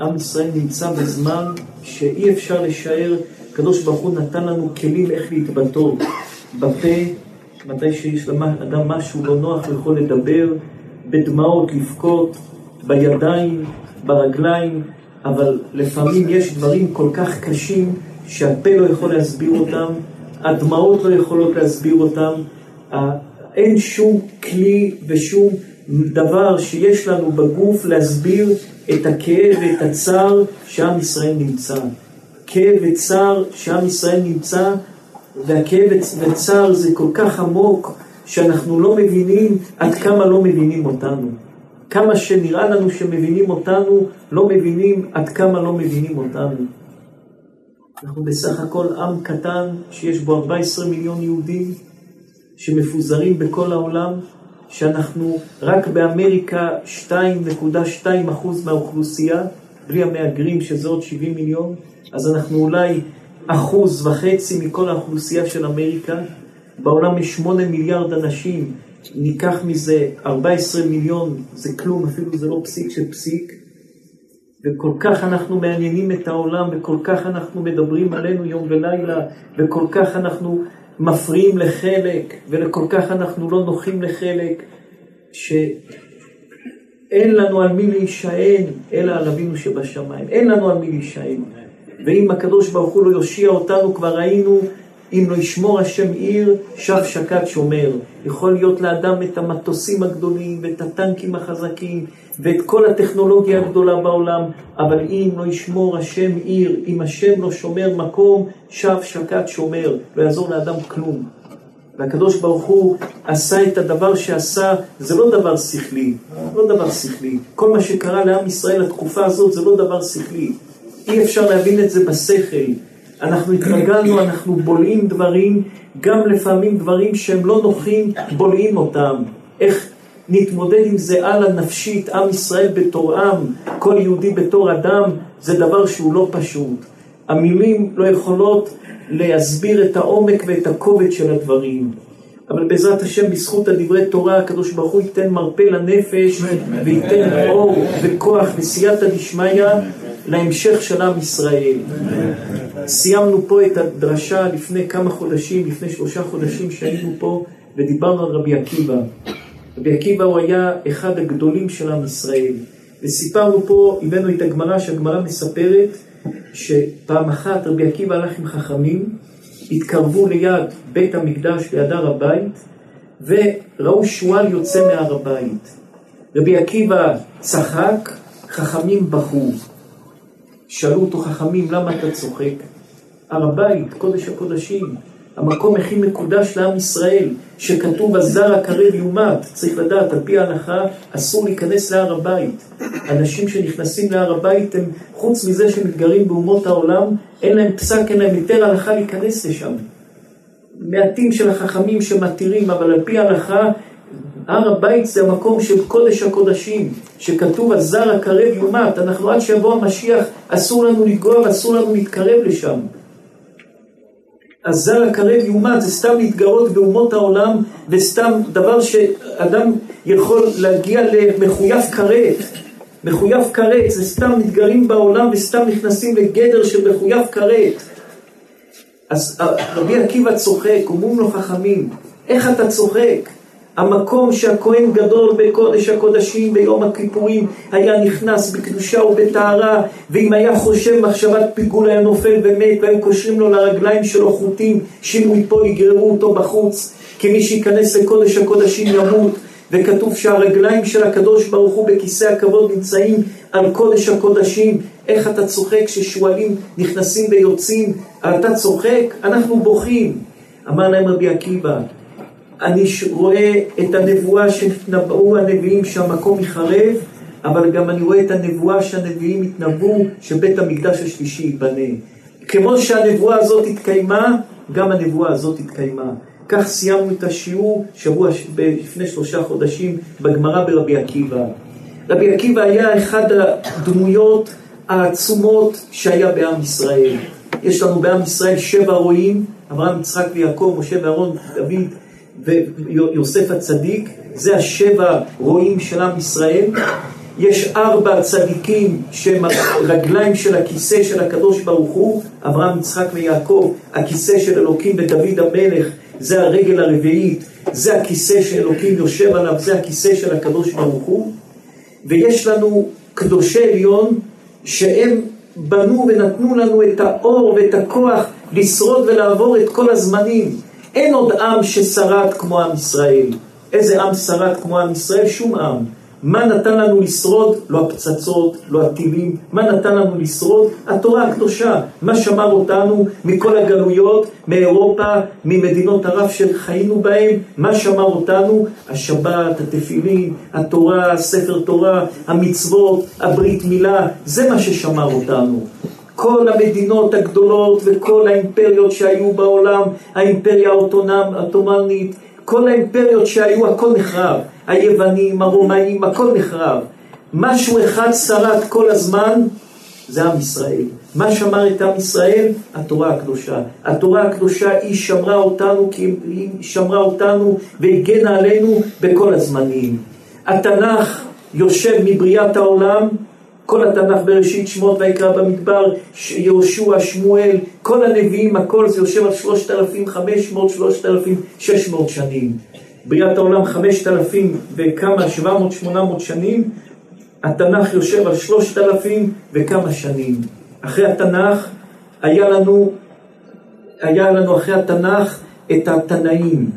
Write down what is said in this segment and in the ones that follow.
עם ישראל נמצא בזמן שאי אפשר לשער, הקדוש ברוך הוא נתן לנו כלים איך להתבטא בפה, מתי שיש לאדם משהו לא נוח, הוא יכול לדבר, בדמעות לבכות, בידיים, ברגליים, אבל לפעמים יש דברים כל כך קשים שהפה לא יכול להסביר אותם, הדמעות לא יכולות להסביר אותם, אין שום כלי ושום דבר שיש לנו בגוף להסביר את הכאב ואת הצער שעם ישראל נמצא. כאב וצער שעם ישראל נמצא, והכאב וצער זה כל כך עמוק, שאנחנו לא מבינים עד כמה לא מבינים אותנו. כמה שנראה לנו שמבינים אותנו, לא מבינים עד כמה לא מבינים אותנו. אנחנו בסך הכל עם קטן שיש בו 14 מיליון יהודים שמפוזרים בכל העולם, שאנחנו רק באמריקה 2.2% מהאוכלוסייה, בלי המהגרים שזה עוד 70 מיליון, אז אנחנו אולי אחוז וחצי מכל האוכלוסייה של אמריקה. בעולם יש 8 מיליארד אנשים, ניקח מזה 14 מיליון, זה כלום, אפילו זה לא פסיק של פסיק. וכל כך אנחנו מעניינים את העולם, וכל כך אנחנו מדברים עלינו יום ולילה, וכל כך אנחנו מפריעים לחלק, וכל כך אנחנו לא נוחים לחלק, שאין לנו על מי להישען, אלא על אבינו שבשמיים. אין לנו על מי להישען. ואם הקדוש ברוך הוא לא יושיע אותנו, כבר ראינו, אם לא ישמור השם עיר, שב שקד שומר. יכול להיות לאדם את המטוסים הגדולים, ואת הטנקים החזקים, ואת כל הטכנולוגיה הגדולה בעולם, אבל אם לא ישמור השם עיר, אם השם לא שומר מקום, שב שקד שומר, לא יעזור לאדם כלום. והקדוש ברוך הוא עשה את הדבר שעשה, זה לא דבר שכלי, לא דבר שכלי. כל מה שקרה לעם ישראל לתקופה הזאת זה לא דבר שכלי. אי אפשר להבין את זה בשכל. אנחנו התרגלנו, אנחנו בולעים דברים, גם לפעמים דברים שהם לא נוחים, בולעים אותם. איך נתמודד עם זה הלאה נפשית, עם ישראל בתור עם, כל יהודי בתור אדם, זה דבר שהוא לא פשוט. המילים לא יכולות להסביר את העומק ואת הכובד של הדברים. אבל בעזרת השם, בזכות הדברי תורה, הקדוש ברוך הוא ייתן מרפא לנפש וייתן אור וכוח וסייעתא דשמיא להמשך של עם ישראל. סיימנו פה את הדרשה לפני כמה חודשים, לפני שלושה חודשים שהיינו פה ודיברנו על רבי עקיבא. רבי עקיבא הוא היה אחד הגדולים של עם ישראל. וסיפרנו פה, הבאנו את הגמרא, שהגמרא מספרת שפעם אחת רבי עקיבא הלך עם חכמים, התקרבו ליד בית המקדש, ליד הר הבית, וראו שועל יוצא מהר הבית. רבי עקיבא צחק, חכמים בכו. שאלו אותו חכמים, למה אתה צוחק? הר הבית, קודש הקודשים, המקום הכי מקודש לעם ישראל, שכתוב הזר הקרב יומת, צריך לדעת, על פי ההלכה אסור להיכנס להר הבית. אנשים שנכנסים להר הבית הם, חוץ מזה שמתגרים באומות העולם, אין להם פסק, אין להם יותר הלכה להיכנס לשם. מעטים של החכמים שמתירים, אבל על פי ההלכה, הר הבית זה המקום של קודש הקודשים, שכתוב הזר הקרב יומת, אנחנו עד שיבוא המשיח, אסור לנו לגוע ואסור לנו להתקרב לשם. הזר הקרב יומת זה סתם להתגרות באומות העולם וסתם דבר שאדם יכול להגיע למחויב כרת מחויב כרת זה סתם מתגרים בעולם וסתם נכנסים לגדר של מחויב כרת אז רבי עקיבא צוחק, אומרים לו חכמים איך אתה צוחק? המקום שהכהן גדול בקודש הקודשים ביום הכיפורים היה נכנס בקדושה ובטהרה ואם היה חושב מחשבת פיגול היה נופל ומת והיו קושרים לו לרגליים שלו חוטים שאם הוא יפול יגררו אותו בחוץ. כי מי שייכנס לקודש הקודשים ימות וכתוב שהרגליים של הקדוש ברוך הוא בכיסא הכבוד נמצאים על קודש הקודשים. איך אתה צוחק כששועלים נכנסים ויוצאים? אתה צוחק? אנחנו בוכים. אמר להם רבי עקיבא אני רואה את הנבואה שנתנבאו הנביאים שהמקום יחרב, אבל גם אני רואה את הנבואה שהנביאים התנבאו שבית המקדש השלישי ייבנה. כמו שהנבואה הזאת התקיימה, גם הנבואה הזאת התקיימה. כך סיימנו את השיעור שבוע לפני שלושה חודשים בגמרא ברבי עקיבא. רבי עקיבא היה אחד הדמויות העצומות שהיה בעם ישראל. יש לנו בעם ישראל שבע רועים, אברהם, יצחק ויעקב, משה ואהרון, דוד, ויוסף הצדיק, זה השבע רועים של עם ישראל, יש ארבע צדיקים שהם הרגליים של הכיסא של הקדוש ברוך הוא, אברהם, יצחק ויעקב, הכיסא של אלוקים ודוד המלך, זה הרגל הרביעית, זה הכיסא שאלוקים יושב עליו, זה הכיסא של הקדוש ברוך הוא, ויש לנו קדושי עליון שהם בנו ונתנו לנו את האור ואת הכוח לשרוד ולעבור את כל הזמנים. אין עוד עם ששרד כמו עם ישראל. איזה עם שרד כמו עם ישראל? שום עם. מה נתן לנו לשרוד? לא הפצצות, לא הטילים. מה נתן לנו לשרוד? התורה הקדושה. מה שמר אותנו מכל הגלויות, מאירופה, ממדינות ערב שחיינו בהן? מה שמר אותנו? השבת, התפילין, התורה, ספר תורה, המצוות, הברית מילה. זה מה ששמר אותנו. כל המדינות הגדולות וכל האימפריות שהיו בעולם, האימפריה העות'מאנית, כל האימפריות שהיו, הכל נחרב. היוונים, הרומאים, הכל נחרב. משהו אחד שרד כל הזמן, זה עם ישראל. מה שמר את עם ישראל? התורה הקדושה. התורה הקדושה היא שמרה אותנו, כי היא שמרה אותנו והגנה עלינו בכל הזמנים. התנ"ך יושב מבריאת העולם, כל התנ"ך בראשית שמות ויקרא במדבר, יהושע, שמואל, כל הנביאים, הכל זה יושב על 3,500, 3,600 שנים. בריאת העולם 5,000 וכמה, 700-800 שנים, התנ"ך יושב על 3,000 וכמה שנים. אחרי התנ"ך היה לנו, היה לנו אחרי התנ"ך את התנאים,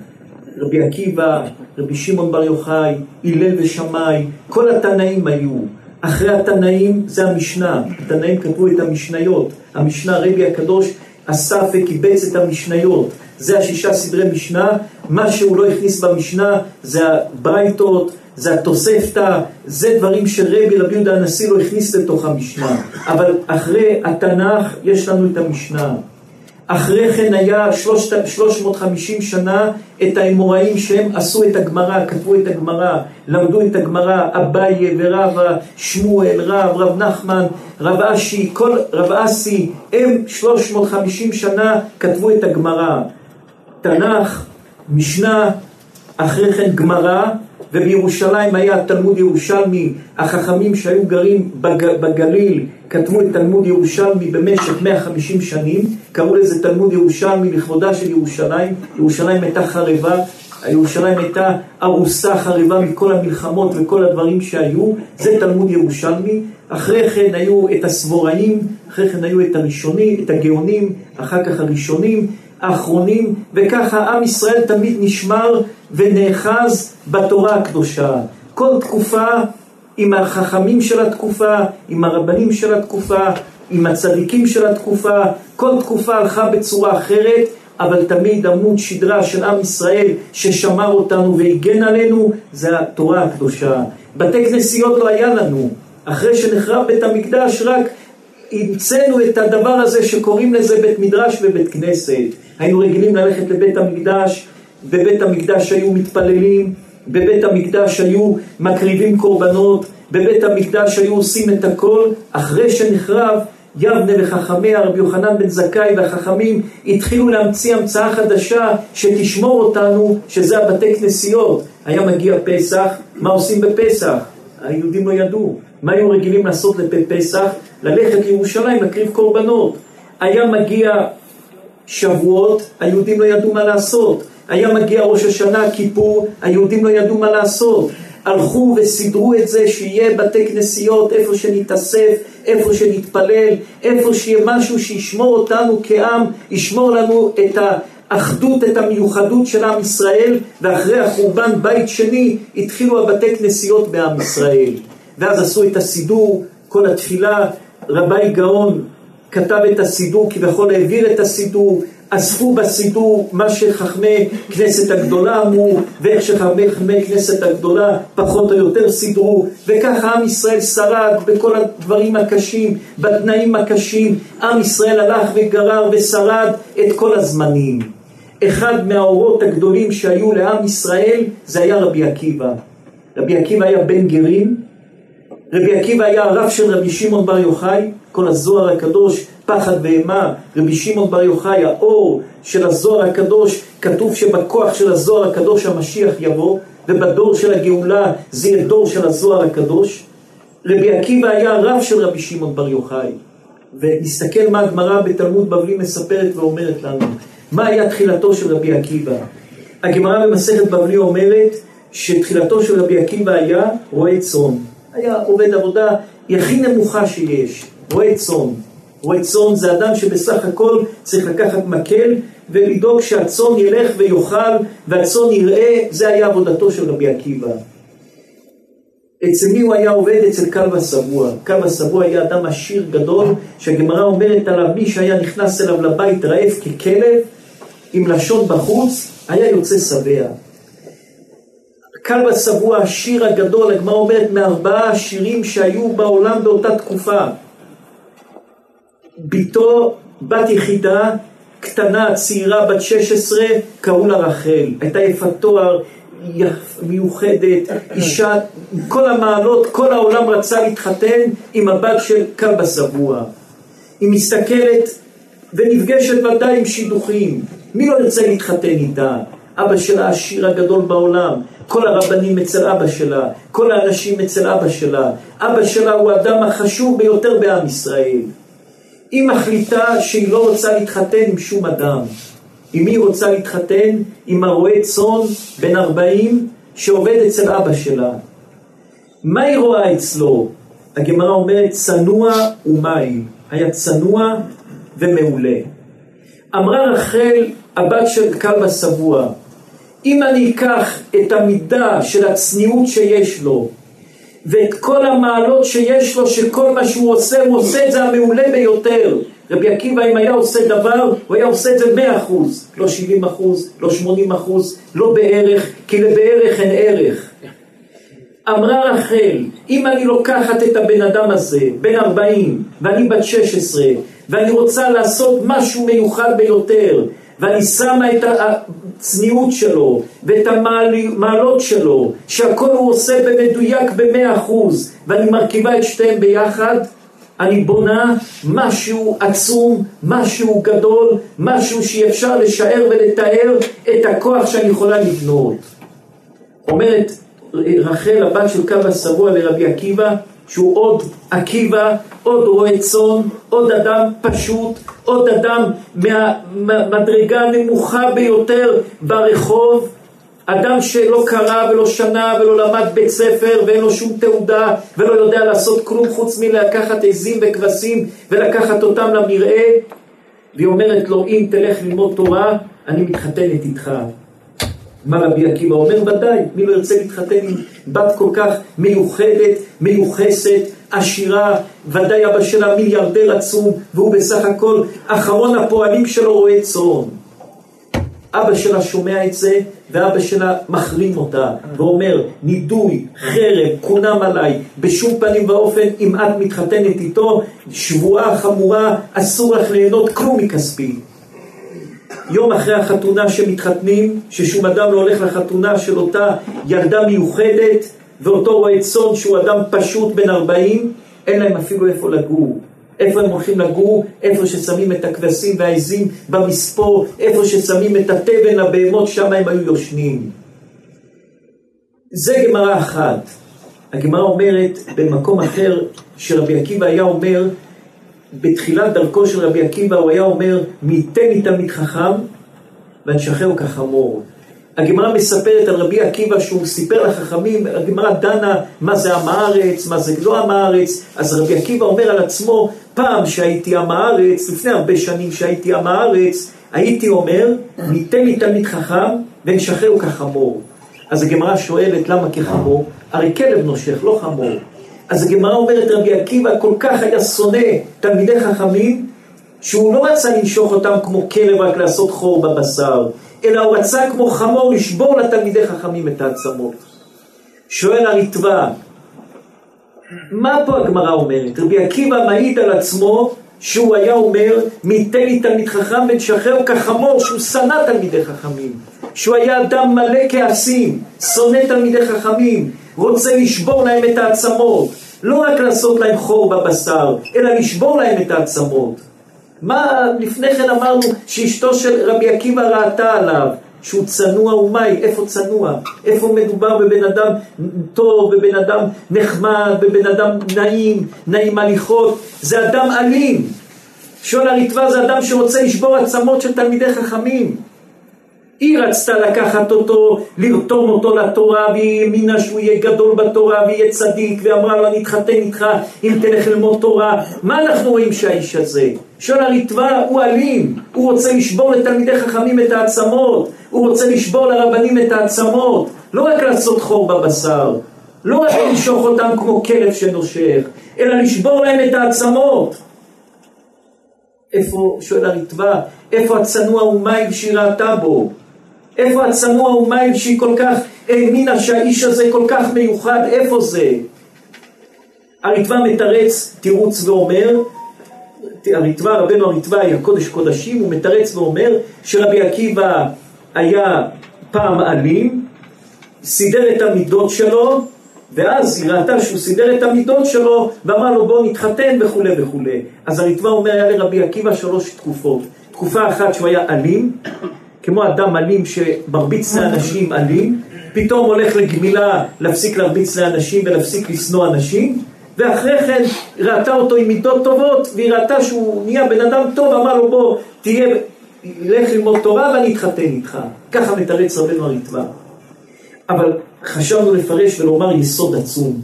רבי עקיבא, רבי שמעון בר יוחאי, הלל ושמאי, כל התנאים היו. אחרי התנאים זה המשנה, התנאים כתבו את המשניות, המשנה רבי הקדוש אסף וקיבץ את המשניות, זה השישה סדרי משנה, מה שהוא לא הכניס במשנה זה הברייתות, זה התוספתא, זה דברים שרבי רבי יהודה הנשיא לא הכניס לתוך המשנה, אבל אחרי התנ"ך יש לנו את המשנה. אחרי כן היה 350 שנה את האמוראים שהם עשו את הגמרא, כתבו את הגמרא, למדו את הגמרא, אביי ורבא, שמואל, רב, רב נחמן, רב אשי, כל רב אסי, הם 350 שנה כתבו את הגמרא. תנ"ך, משנה, אחרי כן גמרא, ובירושלים היה תלמוד ירושלמי, החכמים שהיו גרים בג, בגליל כתבו את תלמוד ירושלמי במשך 150 שנים, קראו לזה תלמוד ירושלמי לכבודה של ירושלים, ירושלים הייתה חרבה, ירושלים הייתה ארוסה חרבה מכל המלחמות וכל הדברים שהיו, זה תלמוד ירושלמי, אחרי כן היו את הסבוראים, אחרי כן היו את הראשונים, את הגאונים, אחר כך הראשונים, האחרונים, וככה עם ישראל תמיד נשמר ונאחז בתורה הקדושה. כל תקופה עם החכמים של התקופה, עם הרבנים של התקופה, עם הצדיקים של התקופה, כל תקופה הלכה בצורה אחרת, אבל תמיד עמוד שדרה של עם ישראל ששמר אותנו והגן עלינו, זה התורה הקדושה. בתי כנסיות לא היה לנו. אחרי שנחרב בית המקדש רק המצאנו את הדבר הזה שקוראים לזה בית מדרש ובית כנסת. היינו רגילים ללכת לבית המקדש, בבית המקדש היו מתפללים, בבית המקדש היו מקריבים קורבנות, בבית המקדש היו עושים את הכל, אחרי שנחרב יבנה וחכמיה, רבי יוחנן בן זכאי והחכמים התחילו להמציא המצאה חדשה שתשמור אותנו, שזה הבתי כנסיות. היה מגיע פסח, מה עושים בפסח? היהודים לא ידעו. מה היו רגילים לעשות לפסח? ללכת לירושלים, להקריב קורבנות. היה מגיע שבועות, היהודים לא ידעו מה לעשות. היה מגיע ראש השנה, כיפור, היהודים לא ידעו מה לעשות. הלכו וסידרו את זה שיהיה בתי כנסיות, איפה שנתאסף, איפה שנתפלל, איפה שיהיה משהו שישמור אותנו כעם, ישמור לנו את האחדות, את המיוחדות של עם ישראל, ואחרי החורבן בית שני התחילו הבתי כנסיות בעם ישראל. ואז עשו את הסידור, כל התפילה, רבי גאון כתב את הסידור, כביכול העביר את הסידור, אספו בסידור מה שחכמי כנסת הגדולה אמרו, ואיך שחכמי כנסת הגדולה פחות או יותר סידרו, וככה עם ישראל שרד בכל הדברים הקשים, בתנאים הקשים, עם ישראל הלך וגרר ושרד את כל הזמנים. אחד מהאורות הגדולים שהיו לעם ישראל זה היה רבי עקיבא. רבי עקיבא היה בן גרים, רבי עקיבא היה הרב של רבי שמעון בר יוחאי, כל הזוהר הקדוש, פחד ואימה, רבי שמעון בר יוחאי, האור של הזוהר הקדוש, כתוב שבכוח של הזוהר הקדוש המשיח יבוא, ובדור של הגאולה זה יהיה דור של הזוהר הקדוש. רבי עקיבא היה רב של רבי שמעון בר יוחאי. ונסתכל מה הגמרא בתלמוד בבלי מספרת ואומרת לנו. מה היה תחילתו של רבי עקיבא? הגמרא במסכת בבלי אומרת שתחילתו של רבי עקיבא היה רועה צאן. היה עובד עבודה הכי נמוכה שיש, רועה צאן. רועה צאן זה אדם שבסך הכל צריך לקחת מקל ולדאוג שהצאן ילך ויאכל והצאן יראה, זה היה עבודתו של רבי עקיבא. אצל מי הוא היה עובד? אצל כלבא שבוע. כלבא שבוע היה אדם עשיר גדול, שהגמרא אומרת עליו, מי שהיה נכנס אליו לבית רעב ככלב, עם לשון בחוץ, היה יוצא שבע. כלבא שבוע, השיר הגדול, הגמרא אומרת, מארבעה השירים שהיו בעולם באותה תקופה. בתו, בת יחידה, קטנה, צעירה, בת 16, קראו לה רחל. הייתה יפת תואר, מיוחדת, אישה, כל המעלות, כל העולם רצה להתחתן עם הבת של כלבא שבוע. היא מסתכלת ונפגשת ודאי עם שידוכים. מי לא ירצה להתחתן איתה? אבא שלה השיר הגדול בעולם, כל הרבנים אצל אבא שלה, כל האנשים אצל אבא שלה. אבא שלה הוא האדם החשוב ביותר בעם ישראל. היא מחליטה שהיא לא רוצה להתחתן עם שום אדם. עם מי היא רוצה להתחתן? עם הרועה צאן בן 40 שעובד אצל אבא שלה. מה היא רואה אצלו? הגמרא אומרת צנוע ומעיל. היה צנוע ומעולה. אמרה רחל, הבת של כלבא שבוע, אם אני אקח את המידה של הצניעות שיש לו ואת כל המעלות שיש לו, שכל מה שהוא עושה, הוא עושה את זה המעולה ביותר. רבי עקיבא אם היה עושה דבר, הוא היה עושה את זה מאה אחוז, לא שבעים אחוז, לא שמונים אחוז, לא בערך, כי לבערך אין ערך. אמרה רחל, אם אני לוקחת את הבן אדם הזה, בן ארבעים, ואני בת שש עשרה, ואני רוצה לעשות משהו מיוחד ביותר, ואני שמה את הצניעות שלו ואת המעלות שלו, שהכל הוא עושה במדויק במאה אחוז, ואני מרכיבה את שתיהם ביחד, אני בונה משהו עצום, משהו גדול, משהו שאי אפשר לשער ולתאר את הכוח שאני יכולה לבנות. אומרת רחל, הבת של קו השבוע לרבי עקיבא, שהוא עוד עקיבא, עוד רועה צאן, עוד אדם פשוט, עוד אדם מהמדרגה הנמוכה ביותר ברחוב, אדם שלא קרא ולא שנה ולא למד בית ספר ואין לו שום תעודה ולא יודע לעשות כלום חוץ מלקחת עזים וכבשים ולקחת אותם למרעה. והיא אומרת לו אם תלך ללמוד תורה אני מתחתנת איתך מה רבי עקיבא אומר? ודאי, מי לא ירצה להתחתן עם בת כל כך מיוחדת, מיוחסת, עשירה, ודאי אבא שלה מיליארדר עצום, והוא בסך הכל אחרון הפועלים שלו רואה צאן. אבא שלה שומע את זה, ואבא שלה מחרים אותה, ואומר, נידוי, חרב, קונם עליי, בשום פנים ואופן, אם את מתחתנת איתו, שבועה חמורה, אסור לך ליהנות כלום מכספי. יום אחרי החתונה שמתחתנים, ששום אדם לא הולך לחתונה של אותה ילדה מיוחדת, ואותו רועה צאן שהוא אדם פשוט בן 40, אין להם אפילו איפה לגור. איפה הם הולכים לגור? איפה ששמים את הכבשים והעזים במספור, איפה ששמים את התבן לבהמות, שם הם היו יושנים. זה גמרא אחת. הגמרא אומרת במקום אחר שרבי עקיבא היה אומר, בתחילת דרכו של רבי עקיבא הוא היה אומר, מי ייתן לי תלמיד חכם ואנשחרר כחמור. הגמרא מספרת על רבי עקיבא שהוא סיפר לחכמים, הגמרא דנה מה זה עם הארץ, מה זה לא עם הארץ, אז רבי עקיבא אומר על עצמו, פעם שהייתי עם הארץ, לפני הרבה שנים שהייתי עם הארץ, הייתי אומר, ניתן לי תלמיד חכם ונשחרר כחמור. אז הגמרא שואלת למה כחמור? הרי כלב נושך, לא חמור. אז הגמרא אומרת רבי עקיבא כל כך היה שונא תלמידי חכמים שהוא לא רצה לנשוך אותם כמו כלב רק לעשות חור בבשר אלא הוא רצה כמו חמור לשבור לתלמידי חכמים את העצמות. שואל הריטב"א, מה פה הגמרא אומרת? רבי עקיבא מעיד על עצמו שהוא היה אומר, מי ייתן לי תלמיד חכם ונשחרר כחמור, שהוא שנא תלמידי חכמים, שהוא היה אדם מלא כעסים, שונא תלמידי חכמים, רוצה לשבור להם את העצמות, לא רק לעשות להם חור בבשר, אלא לשבור להם את העצמות. מה לפני כן אמרנו שאשתו של רבי עקיבא ראתה עליו, שהוא צנוע ומאי, איפה צנוע? איפה מדובר בבן אדם טוב, בבן אדם נחמד, בבן אדם נעים, נעים הליכות? זה אדם אלים. שואל הריטב"א זה אדם שרוצה לשבור עצמות של תלמידי חכמים. היא רצתה לקחת אותו, לרתום אותו לתורה, והיא האמינה שהוא יהיה גדול בתורה ויהיה צדיק, ואמרה לו אני אתחתן איתך אם תלך ללמוד תורה. מה אנחנו רואים שהאיש הזה? שואל הריטב"א הוא אלים, הוא רוצה לשבור לתלמידי חכמים את העצמות, הוא רוצה לשבור לרבנים את העצמות, לא רק לעשות חור בבשר, לא רק למשוך אותם כמו כלב שנושך, אלא לשבור להם את העצמות. איפה, שואל הריטב"א, איפה הצנוע ומייל שהיא ראתה בו? איפה הצנוע ומייל שהיא כל כך האמינה שהאיש הזה כל כך מיוחד, איפה זה? הריטב"א מתרץ תירוץ ואומר, הריטב"א, רבנו הריטב"א היה קודש קודשים, הוא מתרץ ואומר שרבי עקיבא היה פעם אלים, סידר את המידות שלו, ואז היא ראתה שהוא סידר את המידות שלו, ואמר לו בוא נתחתן וכולי וכולי. אז הריטב"א אומר היה לרבי עקיבא שלוש תקופות. תקופה אחת שהוא היה אלים, כמו אדם אלים שמרביץ לאנשים אלים, פתאום הולך לגמילה להפסיק להרביץ לאנשים ולהפסיק לשנוא אנשים, ואחרי כן ראתה אותו עם מידות טובות, והיא ראתה שהוא נהיה בן אדם טוב, אמר לו בוא תהיה, לך ללמוד תורה ואני אתחתן איתך. ככה מתרץ רבנו הריטב"א. אבל חשבנו לפרש ולומר יסוד עצום.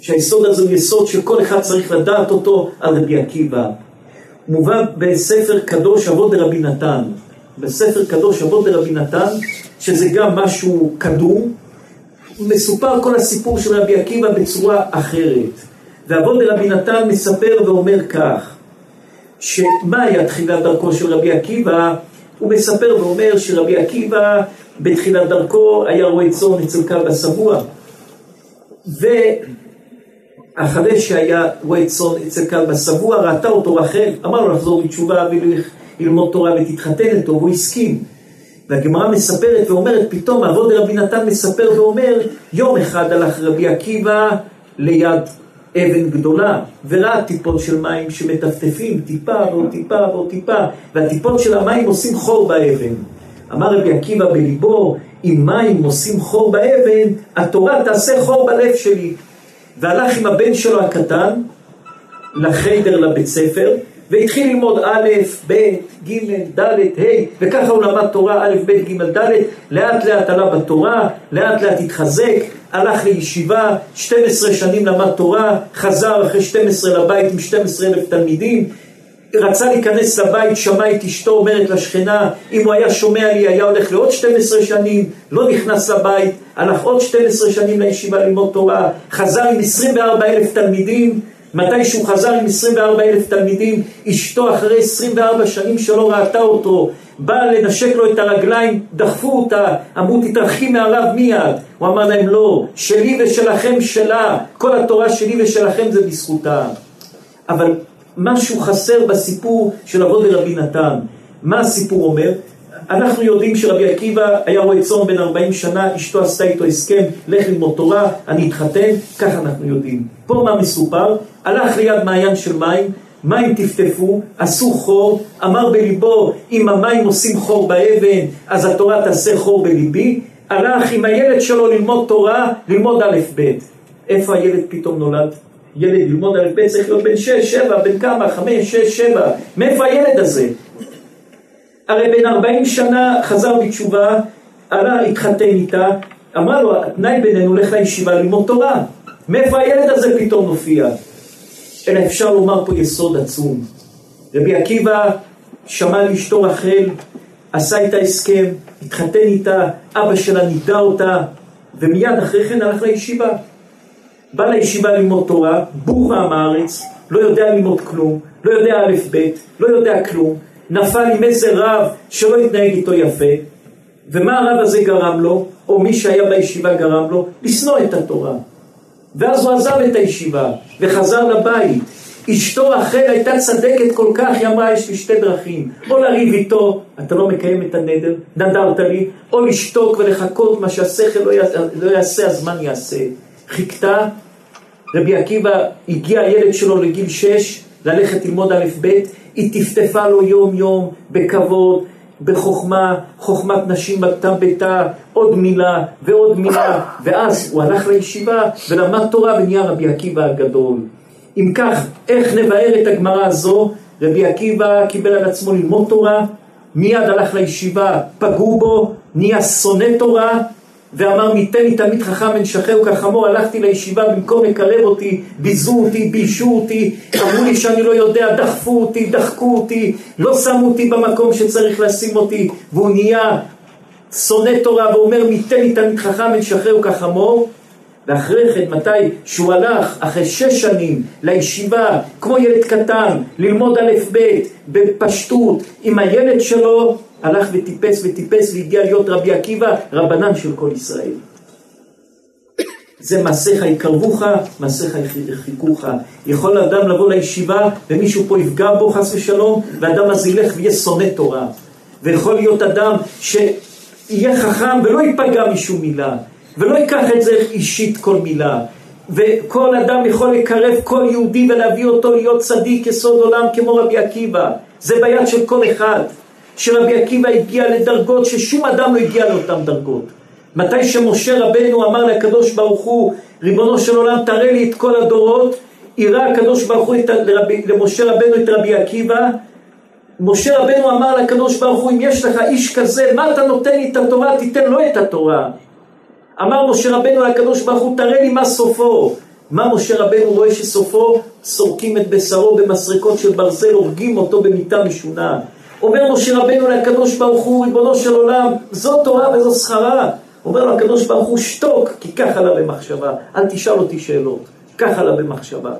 שהיסוד הזה הוא יסוד שכל אחד צריך לדעת אותו על רבי עקיבא. מובא בספר קדוש אבות דרבי נתן. בספר קדוש אבות דרבי נתן, שזה גם משהו קדום, מסופר כל הסיפור של רבי עקיבא בצורה אחרת. ואבות דרבי נתן מספר ואומר כך, שמה היה תחילת דרכו של רבי עקיבא? הוא מספר ואומר שרבי עקיבא בתחילת דרכו היה רועה צאן אצל כלבא שבוע. ואחרי שהיה רועה צאן אצל כלבא שבוע, ראתה אותו רחל, אמר לו לחזור בתשובה ולך ללמוד תורה ותתחתן איתו, והוא הסכים. והגמרא מספרת ואומרת, פתאום אבות רבי נתן מספר ואומר, יום אחד הלך רבי עקיבא ליד אבן גדולה, וראה טיפות של מים שמטפטפים, טיפה ועוד טיפה ועוד טיפה, והטיפות של המים עושים חור באבן. אמר רבי עקיבא בליבו, אם מים עושים חור באבן, התורה תעשה חור בלב שלי. והלך עם הבן שלו הקטן לחיידר לבית ספר, והתחיל ללמוד א', ב', ג', ד', ה', וככה הוא למד תורה א', ב', ג', ד', לאט לאט עלה בתורה, לאט לאט התחזק, הלך לישיבה, 12 שנים למד תורה, חזר אחרי 12 לבית עם 12 אלף תלמידים, רצה להיכנס לבית, שמע את אשתו אומרת לשכנה, אם הוא היה שומע לי היה הולך לעוד 12 שנים, לא נכנס לבית, הלך עוד 12 שנים לישיבה ללמוד תורה, חזר עם 24 אלף תלמידים, מתי שהוא חזר עם 24 אלף תלמידים, אשתו אחרי 24 שנים שלא ראתה אותו, באה לנשק לו את הרגליים, דחפו אותה, אמרו תתרחי מעליו מיד. הוא אמר להם לא, שלי ושלכם שלה, כל התורה שלי ושלכם זה בזכותה. אבל משהו חסר בסיפור של אבות דרבי נתן. מה הסיפור אומר? אנחנו יודעים שרבי עקיבא היה רועה צאן בן 40 שנה, אשתו עשתה איתו הסכם, לך ללמוד תורה, אני אתחתן, ככה אנחנו יודעים. פה מה מסופר? הלך ליד מעיין של מים, מים טפטפו, עשו חור, אמר בליבו, אם המים עושים חור באבן, אז התורה תעשה חור בליבי. הלך עם הילד שלו ללמוד תורה, ללמוד א' ב'. איפה הילד פתאום נולד? ילד ללמוד א' ב' צריך להיות בן שש, שבע, בן כמה? חמש, שש, שבע. מאיפה הילד הזה? הרי בן 40 שנה חזר בתשובה, עלה, התחתן איתה, אמר לו, התנאי בינינו, לך לישיבה ללמוד תורה. מאיפה הילד הזה פתאום מופיע? אלא אפשר לומר פה יסוד עצום. רבי עקיבא שמע לאשתו רחל, עשה איתה הסכם, התחתן איתה, אבא שלה נידה אותה, ומיד אחרי כן הלך לישיבה. בא לישיבה ללמוד תורה, בור מעם הארץ, לא יודע ללמוד כלום, לא יודע א' ב', לא יודע כלום, נפל עם איזה רב שלא התנהג איתו יפה, ומה הרב הזה גרם לו, או מי שהיה בישיבה גרם לו? לשנוא את התורה. ואז הוא עזב את הישיבה וחזר לבית. אשתו רחל הייתה צדקת כל כך, היא אמרה, יש לי שתי דרכים, או לריב איתו, אתה לא מקיים את הנדר, נדרת לי, או לשתוק ולחכות מה שהשכל לא, יעשה, לא יעשה, הזמן יעשה. חיכתה, רבי עקיבא, הגיע הילד שלו לגיל שש, ללכת ללמוד א' ב', היא טפטפה לו יום יום בכבוד, בחוכמה, חוכמת נשים בתה ביתה, עוד מילה ועוד מילה, ואז הוא הלך לישיבה ולמד תורה ונהיה רבי עקיבא הגדול. אם כך, איך נבהר את הגמרא הזו? רבי עקיבא קיבל על עצמו ללמוד תורה, מיד הלך לישיבה, פגעו בו, נהיה שונא תורה, ואמר מיתן לי תלמיד חכם בן שחרר כחמור, הלכתי לישיבה במקום לקרב אותי, ביזו אותי, בישו אותי, אמרו לי שאני לא יודע, דחפו אותי, דחקו אותי, לא שמו אותי במקום שצריך לשים אותי, והוא נהיה שונא תורה ואומר מיתן לי תלמיד חכם בן שחרר כחמור, ואחרי כן, מתי שהוא הלך אחרי שש שנים לישיבה, כמו ילד קטן, ללמוד א' ב' בפשטות עם הילד שלו, הלך וטיפס וטיפס והגיע להיות רבי עקיבא, רבנן של כל ישראל. זה מעשיך יקרבוך, מעשיך ירחיקוך. יכול אדם לבוא לישיבה ומישהו פה יפגע בו חס ושלום, ואדם אז ילך ויהיה שונא תורה. ויכול להיות אדם שיהיה חכם ולא ייפגע משום מילה, ולא ייקח את זה אישית כל מילה. וכל אדם יכול לקרב כל יהודי ולהביא אותו להיות צדיק יסוד עולם כמו רבי עקיבא. זה ביד של כל אחד. שרבי עקיבא הגיע לדרגות ששום אדם לא הגיע לאותן דרגות. מתי שמשה רבנו אמר לקדוש ברוך הוא, ריבונו של עולם תראה לי את כל הדורות, יראה הקדוש ברוך הוא לרבי, למשה רבנו את רבי עקיבא, משה רבנו אמר לקדוש ברוך הוא, אם יש לך איש כזה, מה אתה נותן לי את התורה? תיתן לו את התורה. אמר משה רבנו לקדוש ברוך הוא, תראה לי מה סופו. מה משה רבנו רואה שסופו? סורקים את בשרו במסרקות של ברזל, הורגים אותו במיטה משונה. אומר משה רבנו לקדוש ברוך הוא, ריבונו של עולם, זו תורה וזו שכרה. אומר לו הקדוש ברוך הוא, שתוק, כי ככה לה במחשבה, אל תשאל אותי שאלות, ככה לה במחשבה.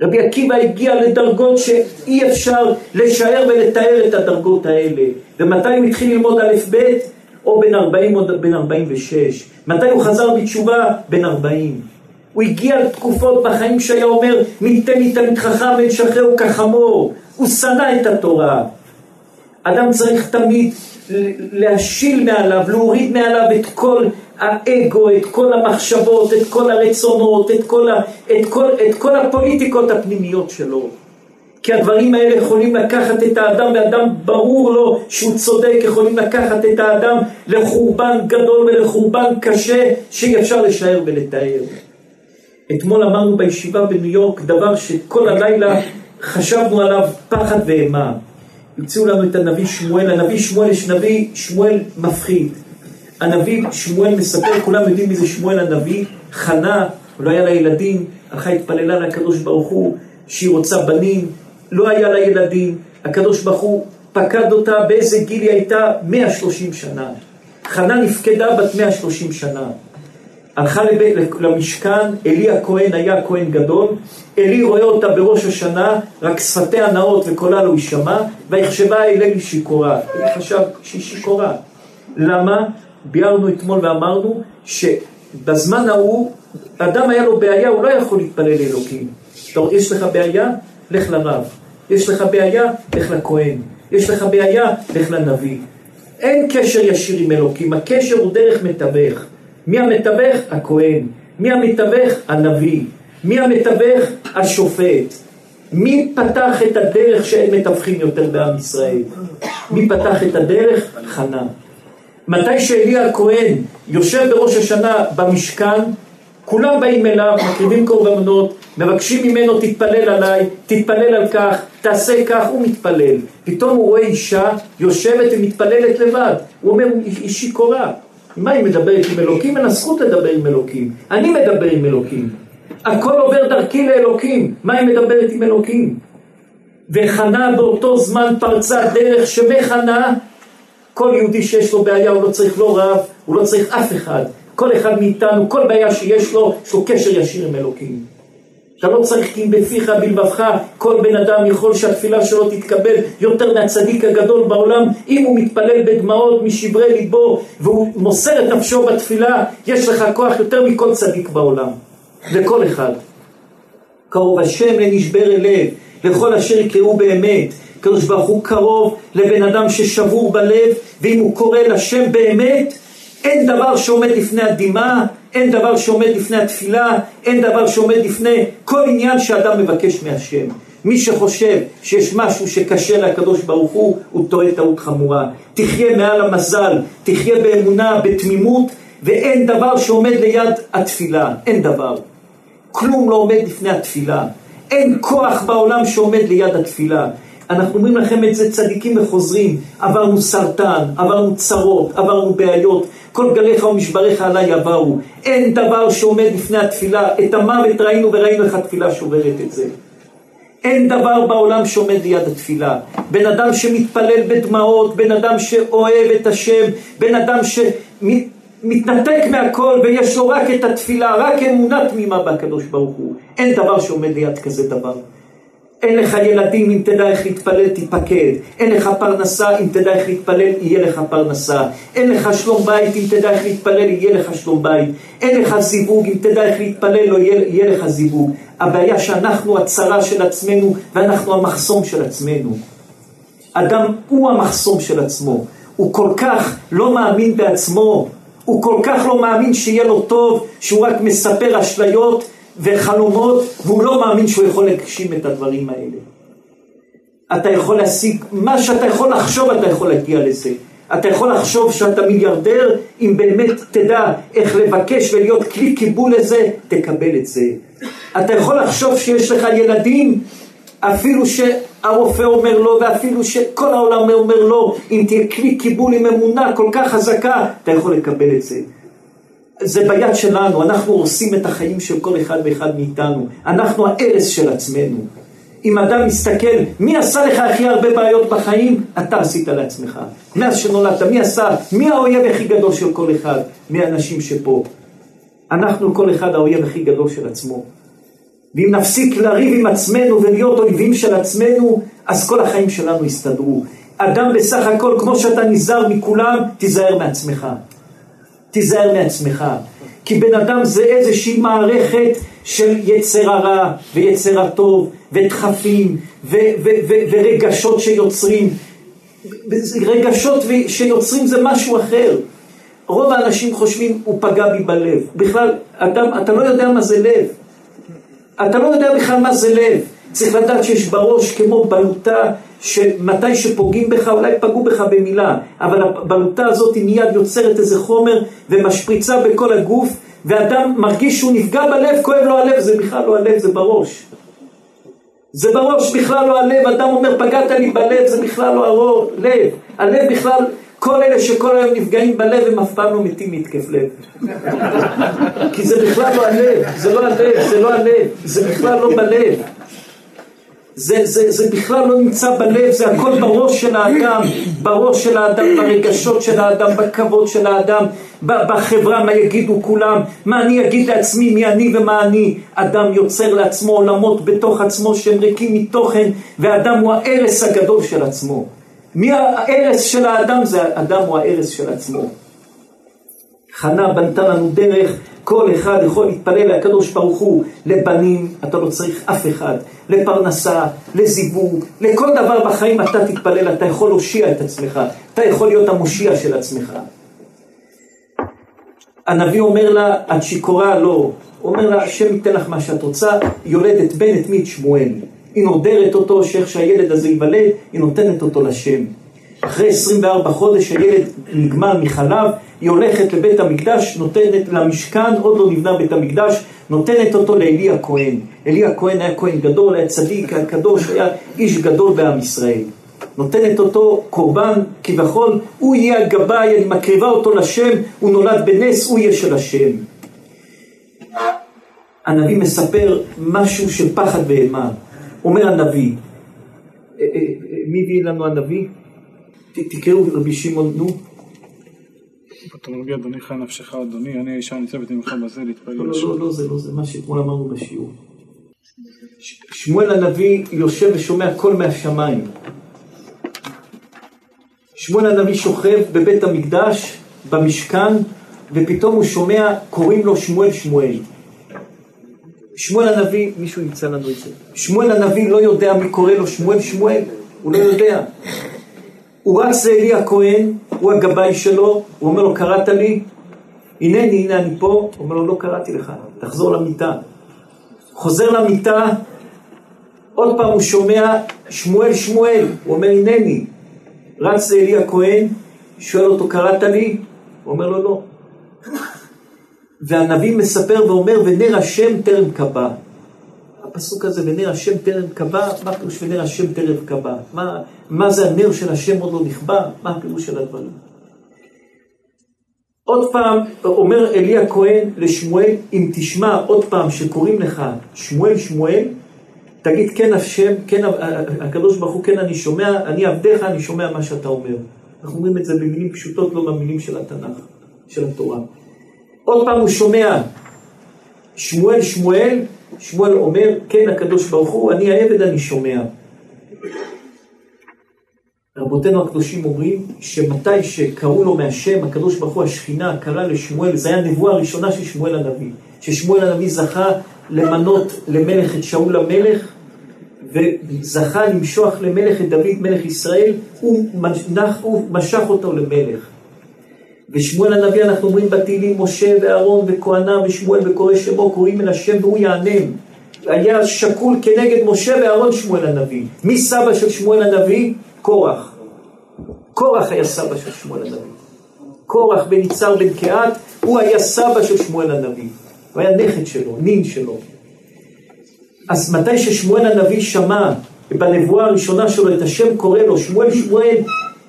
רבי עקיבא הגיע לדרגות שאי אפשר לשער ולתאר את הדרגות האלה. ומתי הוא התחיל ללמוד א' ב'? או בן 40 או בן 46. מתי הוא חזר בתשובה? בן 40. הוא הגיע לתקופות בחיים שהיה אומר, מי ייתן לי תלמיד חכם ונשחררו כחמור. הוא שנא את התורה. אדם צריך תמיד להשיל מעליו, להוריד מעליו את כל האגו, את כל המחשבות, את כל הרצונות, את כל, ה, את כל, את כל הפוליטיקות הפנימיות שלו. כי הדברים האלה יכולים לקחת את האדם, ואדם ברור לו שהוא צודק, יכולים לקחת את האדם לחורבן גדול ולחורבן קשה שאי אפשר לשער ולתאר. אתמול אמרנו בישיבה בניו יורק דבר שכל הלילה חשבנו עליו פחד ואימה. המציאו לנו את הנביא שמואל, הנביא שמואל יש נביא שמואל מפחיד. הנביא שמואל מספר, כולם יודעים מי זה שמואל הנביא, חנה, לא היה לה ילדים, הלכה התפללה לקדוש ברוך הוא שהיא רוצה בנים, לא היה לה ילדים, הקדוש ברוך הוא פקד אותה, באיזה גיל היא הייתה? 130 שנה. חנה נפקדה בת 130 שנה. הלכה למשכן, אלי הכהן היה כהן גדול, אלי רואה אותה בראש השנה, רק שפתיה נאות וקולה לא יישמע, ויחשבה אלי שיכורה. היא חשב שהיא שיכורה. למה? ביארנו אתמול ואמרנו שבזמן ההוא, אדם היה לו בעיה, הוא לא יכול להתפלל לאלוקים. יש לך בעיה? לך לרב. יש לך בעיה? לך לכהן. יש לך בעיה? לך לנביא. אין קשר ישיר עם אלוקים, הקשר הוא דרך מתווך. מי המתווך? הכהן. מי המתווך? הנביא. מי המתווך? השופט. מי פתח את הדרך שאין מתווכים יותר בעם ישראל? מי פתח את הדרך? חנה. מתי שאלי הכהן יושב בראש השנה במשכן, כולם באים אליו, מקריבים קורבנות, מבקשים ממנו תתפלל עליי, תתפלל על כך, תעשה כך, הוא מתפלל. פתאום הוא רואה אישה יושבת ומתפללת לבד. הוא אומר, היא שיכורה. מה היא מדברת עם אלוקים? אין לה זכות לדבר עם אלוקים. אני מדבר עם אלוקים. הכל עובר דרכי לאלוקים. מה היא מדברת עם אלוקים? וחנה באותו זמן פרצה דרך שמחנה כל יהודי שיש לו בעיה הוא לא צריך לא רב, הוא לא צריך אף אחד. כל אחד מאיתנו, כל בעיה שיש לו, יש לו קשר ישיר עם אלוקים. אתה לא צריך כי בפיך בלבבך, כל בן אדם יכול שהתפילה שלו תתקבל יותר מהצדיק הגדול בעולם, אם הוא מתפלל בדמעות משברי ליבו והוא מוסר את נפשו בתפילה, יש לך כוח יותר מכל צדיק בעולם, לכל אחד. קרוב השם לנשבר הלב, לכל אשר יקראו באמת. הקדוש ברוך הוא קרוב לבן אדם ששבור בלב, ואם הוא קורא לשם באמת, אין דבר שעומד לפני הדמעה, אין דבר שעומד לפני התפילה, אין דבר שעומד לפני כל עניין שאדם מבקש מהשם. מי שחושב שיש משהו שקשה לקדוש ברוך הוא, הוא טועה טעות חמורה. תחיה מעל המזל, תחיה באמונה, בתמימות, ואין דבר שעומד ליד התפילה, אין דבר. כלום לא עומד לפני התפילה. אין כוח בעולם שעומד ליד התפילה. אנחנו אומרים לכם את זה צדיקים וחוזרים, עברנו סרטן, עברנו צרות, עברנו בעיות, כל גליך ומשבריך עליי יבואו. אין דבר שעומד לפני התפילה, את המוות ראינו וראינו איך התפילה שוברת את זה. אין דבר בעולם שעומד ליד התפילה. בן אדם שמתפלל בדמעות, בן אדם שאוהב את השם, בן אדם שמתנתק מהכל ויש לו רק את התפילה, רק אמונה תמימה בקדוש ברוך הוא. אין דבר שעומד ליד כזה דבר. אין לך ילדים, אם תדע איך להתפלל, תיפקד. אין לך פרנסה, אם תדע איך להתפלל, יהיה לך פרנסה. אין לך שלום בית, אם תדע איך להתפלל, יהיה לך שלום בית. אין לך זיווג, אם תדע איך להתפלל, לא יהיה, יהיה לך זיווג. הבעיה שאנחנו הצרה של עצמנו, ואנחנו המחסום של עצמנו. אדם הוא המחסום של עצמו. הוא כל כך לא מאמין בעצמו, הוא כל כך לא מאמין שיהיה לו טוב, שהוא רק מספר אשליות, וחלומות, והוא לא מאמין שהוא יכול להגשים את הדברים האלה. אתה יכול להשיג, מה שאתה יכול לחשוב אתה יכול להגיע לזה. אתה יכול לחשוב שאתה מיליארדר, אם באמת תדע איך לבקש ולהיות כלי קיבול לזה, תקבל את זה. אתה יכול לחשוב שיש לך ילדים, אפילו שהרופא אומר לא, ואפילו שכל העולם אומר לא, אם תהיה כלי קיבול עם אמונה כל כך חזקה, אתה יכול לקבל את זה. זה ביד שלנו, אנחנו הורסים את החיים של כל אחד ואחד מאיתנו. אנחנו הארס של עצמנו. אם אדם מסתכל, מי עשה לך הכי הרבה בעיות בחיים? אתה עשית לעצמך. מאז שנולדת, מי עשה? מי האויב הכי גדול של כל אחד מהאנשים שפה? אנחנו כל אחד האויב הכי גדול של עצמו. ואם נפסיק לריב עם עצמנו ולהיות אויבים של עצמנו, אז כל החיים שלנו יסתדרו. אדם בסך הכל, כמו שאתה נזהר מכולם, תיזהר מעצמך. תיזהר מעצמך. כי בן אדם זה איזושהי מערכת של יצר הרע ויצר הטוב ודחפים ו- ו- ו- ורגשות שיוצרים. רגשות שיוצרים זה משהו אחר. רוב האנשים חושבים, הוא פגע בי בלב. בכלל, אדם, אתה לא יודע מה זה לב. אתה לא יודע בכלל מה זה לב. צריך לדעת שיש בראש כמו בלוטה שמתי שפוגעים בך, אולי פגעו בך במילה, אבל הבלוטה הזאת מיד יוצרת איזה חומר ומשפריצה בכל הגוף, ואדם מרגיש שהוא נפגע בלב, כואב לו הלב, זה בכלל לא הלב, זה בראש. זה בראש, בכלל לא הלב, אדם אומר פגעת לי בלב, זה בכלל לא הראש, לב. הלב בכלל, כל אלה שכל היום נפגעים בלב הם אף פעם לא מתים מהתקף לב. כי זה בכלל לא הלב, זה לא הלב, זה לא הלב, זה בכלל לא בלב. זה, זה, זה בכלל לא נמצא בלב, זה הכל בראש של האדם, בראש של האדם, ברגשות של האדם, בכבוד של האדם, בחברה, מה יגידו כולם, מה אני אגיד לעצמי, מי אני ומה אני. אדם יוצר לעצמו עולמות בתוך עצמו שהם ריקים מתוכן, והאדם הוא ההרס הגדול של עצמו. מי ההרס של האדם? זה האדם הוא ההרס של עצמו. חנה בנתה לנו דרך כל אחד יכול להתפלל לקדוש ברוך הוא, לבנים, אתה לא צריך אף אחד, לפרנסה, לזיווג, לכל דבר בחיים אתה תתפלל, אתה יכול להושיע את עצמך, אתה יכול להיות המושיע של עצמך. הנביא אומר לה, את שיכורה? לא. אומר לה, השם ייתן לך מה שאת רוצה, יולדת בן את מי? את שמואל. היא נודרת אותו, שאיך שהילד הזה ייוולד, היא נותנת אותו לשם. אחרי 24 חודש הילד נגמל מחלב, היא הולכת לבית המקדש, נותנת למשכן, עוד לא נבנה בית המקדש, נותנת אותו לאלי הכהן. אלי הכהן היה כהן גדול, היה צדיק, היה קדוש, היה איש גדול בעם ישראל. נותנת אותו קורבן, כביכול, הוא יהיה הגבאי, אני מקריבה אותו לשם, הוא נולד בנס, הוא יהיה של השם. הנביא מספר משהו של פחד ואימה. אומר הנביא, אה, אה, מי הביא לנו הנביא? תקראו רבי שמעון, נו. פתולוגיה אדוני חי נפשך אדוני, אני האישה ניצבת עמך בזה להתפלל לא, לא, לא, זה לא זה, מה שאתמול אמרנו בשיעור. שמואל הנביא יושב ושומע קול מהשמיים. שמואל הנביא שוכב בבית המקדש, במשכן, ופתאום הוא שומע, קוראים לו שמואל שמואל. שמואל הנביא, מישהו ימצא לנו את זה. שמואל הנביא לא יודע מי קורא לו שמואל שמואל, הוא לא יודע. הוא רץ לאלי הכהן, הוא הגבאי שלו, הוא אומר לו, קראת לי? הנני, הנה אני פה. הוא אומר לו, לא קראתי לך, תחזור למיטה. חוזר למיטה, עוד פעם הוא שומע, שמואל, שמואל, הוא אומר, הנני. רץ לאלי הכהן, שואל אותו, קראת לי? הוא אומר לו, לא. והנביא מספר ואומר, ונר השם טרם קבע. הפסוק הזה, ונר השם טרם קבע, מה פירוש ונר השם טרם קבע? מה, מה זה הנר של השם עוד לא נכבה? מה הפירוש של הדברים? עוד פעם אומר אלי הכהן לשמואל, אם תשמע עוד פעם שקוראים לך שמואל שמואל, תגיד כן השם, כן הקדוש ברוך הוא, כן אני שומע, אני עבדיך, אני שומע מה שאתה אומר. אנחנו אומרים את זה במילים פשוטות, לא במילים של התנ"ך, של התורה. עוד פעם הוא שומע שמואל שמואל, שמואל אומר, כן הקדוש ברוך הוא, אני העבד, אני שומע. רבותינו הקדושים אומרים שמתי שקראו לו מהשם, הקדוש ברוך הוא השכינה קרא לשמואל, זה היה הנבואה הראשונה של שמואל הנביא, ששמואל הנביא זכה למנות למלך את שאול המלך, וזכה למשוח למלך את דוד מלך ישראל, הוא, מנח, הוא משך אותו למלך. ושמואל הנביא אנחנו אומרים בתהילים, משה ואהרון וכהנה ושמואל וקורא שמו, קוראים אל השם והוא יענם. היה שקול כנגד משה ואהרון שמואל הנביא. מי סבא של שמואל הנביא? קורח. קורח היה סבא של שמואל הנביא. קורח בן יצהר בן קהת, הוא היה סבא של שמואל הנביא. הוא היה נכד שלו, נין שלו. אז מתי ששמואל הנביא שמע בנבואה הראשונה שלו את השם קורא לו, שמואל שמואל,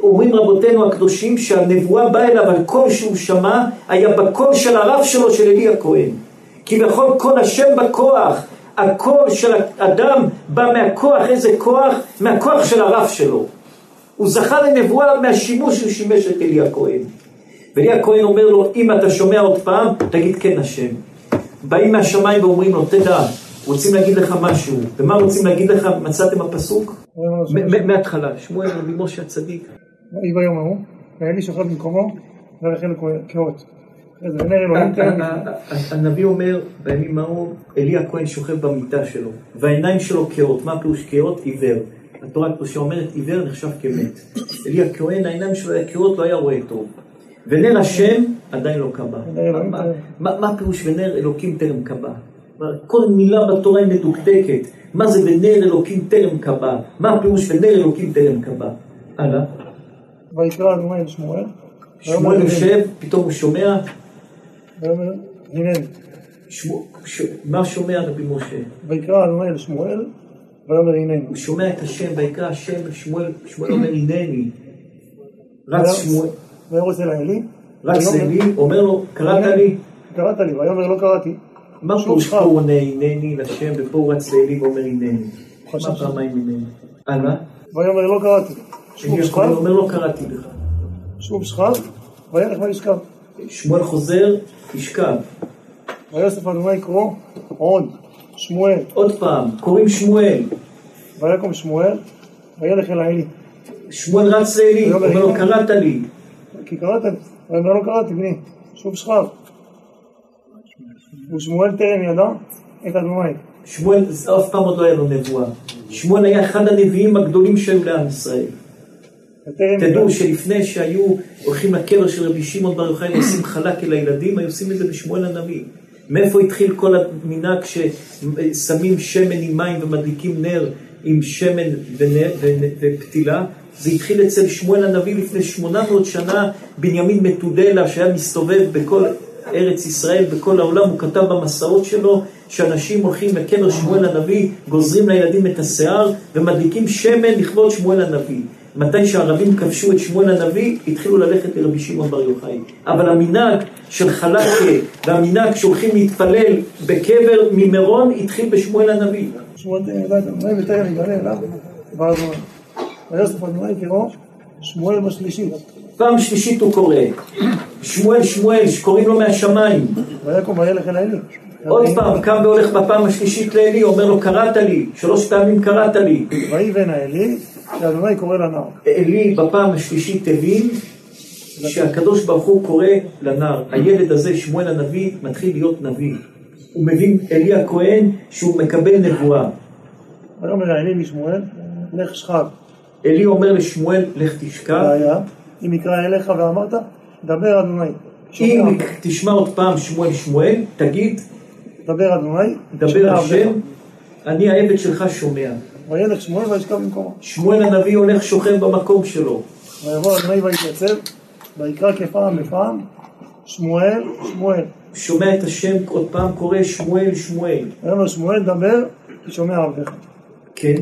אומרים רבותינו הקדושים שהנבואה באה אליו, הקול שהוא שמע היה בקול של הרב שלו, של אלי הכהן. כי בכל קול השם בכוח, הקול של אדם בא מהכוח, איזה כוח? מהכוח של הרב שלו. הוא זכה לנבואה מהשימוש שהוא שימש את אלי הכהן. ואלי הכהן אומר לו, אם אתה שומע עוד פעם, תגיד כן השם. באים מהשמיים ואומרים לו, תדע, רוצים להגיד לך משהו. ומה רוצים להגיד לך? מצאתם הפסוק? מההתחלה, שמואל רבי משה הצדיק. ויהי ביום ההוא, ואלי שוכב במקומו, והחלו קהות. הנביא אומר בימים ההוא, אלי הכהן שוכב במיטה שלו, והעיניים שלו קהות. מה פירוש קהות? עיוור. התורה הקדושה אומרת עיוור נחשב כמת. אלי הכהן, העיניים שלו היה קהות, לא היה רואה טוב. ונר השם עדיין לא קבע. מה הפירוש ונר אלוקים טרם קבע? כל מילה בתורה היא מדוקדקת. מה זה ונר אלוקים טרם קבע? מה הפירוש ונר אלוקים טרם קבע? הלאה. ויקרא אדוני אל שמואל. שמואל יושב, פתאום הוא שומע. הנני. מה שומע רבי משה? ויקרא אדוני אל שמואל. ויאמר הנני. הוא שומע את השם, ויקרא השם שמואל, שמואל אומר הנני. רץ שמואל. וירוץ אל האלי. רץ אלי, אומר לו, קראת לי? קראת לי, ויאמר לא קראתי. מה פירוש פה הוא עונה הנני לשם, ופה הוא רץ לאלי ואומר הנני? מה פעמיים הנני? הלאה? ויאמר לא קראתי. שוב שכב. אומר לא קראתי לך. שוב שכב, וילך וישכב. שמואל חוזר, ישכב. ויוסף אדוני קרוא עוד, שמואל. עוד פעם, קוראים שמואל. ויקום שמואל, וילך אל האלי. שמואל רץ לאלי, אומר לו קראת לי. כי קראת לי. ויאמר לא קראתי בני, שוב שכב. ושמואל טרם ידע את אדוני. שמואל, אף פעם עוד לא היה לו נבואה. שמואל היה אחד הנביאים הגדולים שהיו לעם ישראל. תדעו שלפני שהיו הולכים לקבר של רבי שמעון בר יוחאי ועושים חלק אל הילדים, היו עושים את זה בשמואל הנביא. מאיפה התחיל כל המנהג ששמים שמן עם מים ומדליקים נר עם שמן ופתילה? זה התחיל אצל שמואל הנביא לפני 800 שנה, בנימין מתודלה שהיה מסתובב בכל ארץ ישראל, בכל העולם, הוא כתב במסעות שלו שאנשים הולכים לקבר שמואל הנביא, גוזרים לילדים את השיער ומדליקים שמן לכבוד שמואל הנביא. מתי שהערבים כבשו את שמואל הנביא, התחילו ללכת לרבי שמעון בר יוחאי. אבל המנהג של חלקה והמנהג שהולכים להתפלל בקבר ממירון התחיל בשמואל הנביא. שמואל יגלה אליו. ויוסף אדוני קראו שמואל בשלישית. פעם שלישית הוא קורא, שמואל שמואל, שקוראים לו מהשמיים. ויקום וילך אל האלי. עוד פעם, קם והולך בפעם השלישית לאלי, אומר לו, קראת לי, שלוש פעמים קראת לי. ויהי בן האלי, שאדוני קורא לנער. אלי בפעם השלישית הבין שהקדוש ברוך הוא קורא לנער. הילד הזה, שמואל הנביא, מתחיל להיות נביא. הוא מבין, אלי הכהן, שהוא מקבל נבואה. ויאמר האלי לשמואל, לך שכב. אלי אומר לשמואל, לך תשכב. והיה, אם יקרא אליך ואמרת, דבר אדוני. אם תשמע עוד פעם שמואל שמואל, תגיד, דבר אדוני. דבר השם, אני העבד שלך שומע. וילך שמואל וישכב במקומו. שמואל הנביא הולך שוכב במקום שלו. ויבוא אדוני ויתייצב, ויקרא כפעם בפעם, שמואל, שמואל. שומע את השם עוד פעם קורא שמואל, שמואל. ויאמר שמואל דבר, שומע עבדך. כן?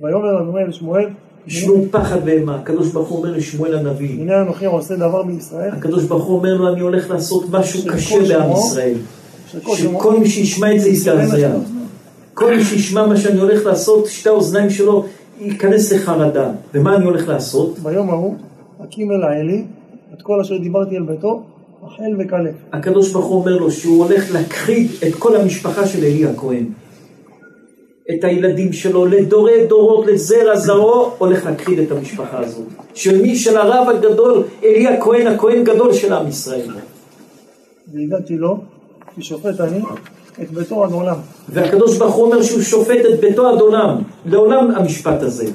ויאמר אדוני לשמואל, ישמעו פחד ואימה. הקדוש ברוך הוא אומר לשמואל הנביא. הנה אנוכי עושה דבר בישראל, הקדוש ברוך הוא אומר לו, אני הולך לעשות משהו קשה בעם שמו, ישראל. שכל מי שישמע את זה יזדעזע. כל מי שישמע מה שאני הולך לעשות, שתי האוזניים שלו ייכנס לחרדה. ומה אני הולך לעשות? ביום ההוא, הקים אל האלי, את כל אשר דיברתי אל ביתו, החל וכלה. הקדוש ברוך הוא אומר לו שהוא הולך להכחיד את כל המשפחה של אלי הכהן. את הילדים שלו, לדורי דורות, לזרע זרעו, הולך להכחיד את המשפחה הזאת. של מי? של הרב הגדול, אלי הכהן, הכהן גדול של עם ישראל. והגעתי לו, כי שופט אני, את ביתו עד עולם. והקדוש ברוך הוא אומר שהוא שופט את ביתו עד עולם, לעולם המשפט הזה.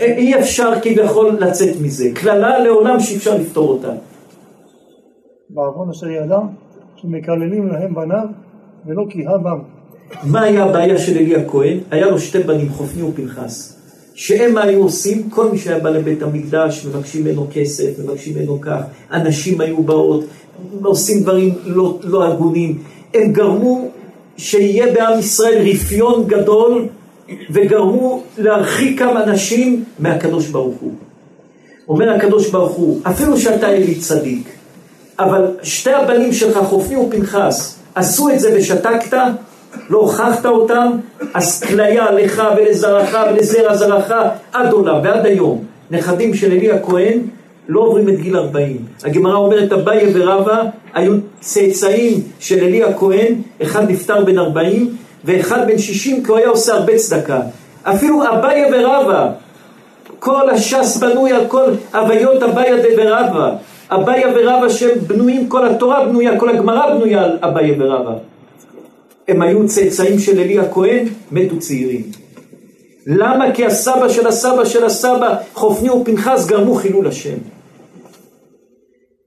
אי אפשר כביכול לצאת מזה. קללה לעולם שאי אפשר לפתור אותה. בעוון אשר ידע, כי מקללים להם בניו, ולא כי הא בם. מה היה הבעיה של אלי הכהן? היה לו שתי בנים, חופני ופנחס. שהם מה היו עושים? כל מי שהיה בא לבית המקדש, מבקשים ממנו כסף, מבקשים ממנו כך, אנשים היו באות, עושים דברים לא, לא הגונים. הם גרמו שיהיה בעם ישראל רפיון גדול, וגרמו להרחיק כמה אנשים מהקדוש ברוך הוא. אומר הקדוש ברוך הוא, אפילו שאתה אלי צדיק, אבל שתי הבנים שלך, חופני ופנחס, עשו את זה ושתקת, לא הוכחת אותם, אז כליה לך ולזרעך ולזרע זרעך עד עולם ועד היום. נכדים של אלי הכהן לא עוברים את גיל 40. הגמרא אומרת, אביי ורבא היו צאצאים של אלי הכהן, אחד נפטר בן 40 ואחד בן 60 כי הוא היה עושה הרבה צדקה. אפילו אביי ורבא, כל הש"ס בנוי על כל הוויות אביי ורבא. אביי ורבא שהם בנויים, כל התורה בנויה, כל הגמרא בנויה על אביי ורבא. הם היו צאצאים של אלי הכהן, מתו צעירים. למה? כי הסבא של הסבא של הסבא, חופני ופנחס, גרמו חילול השם.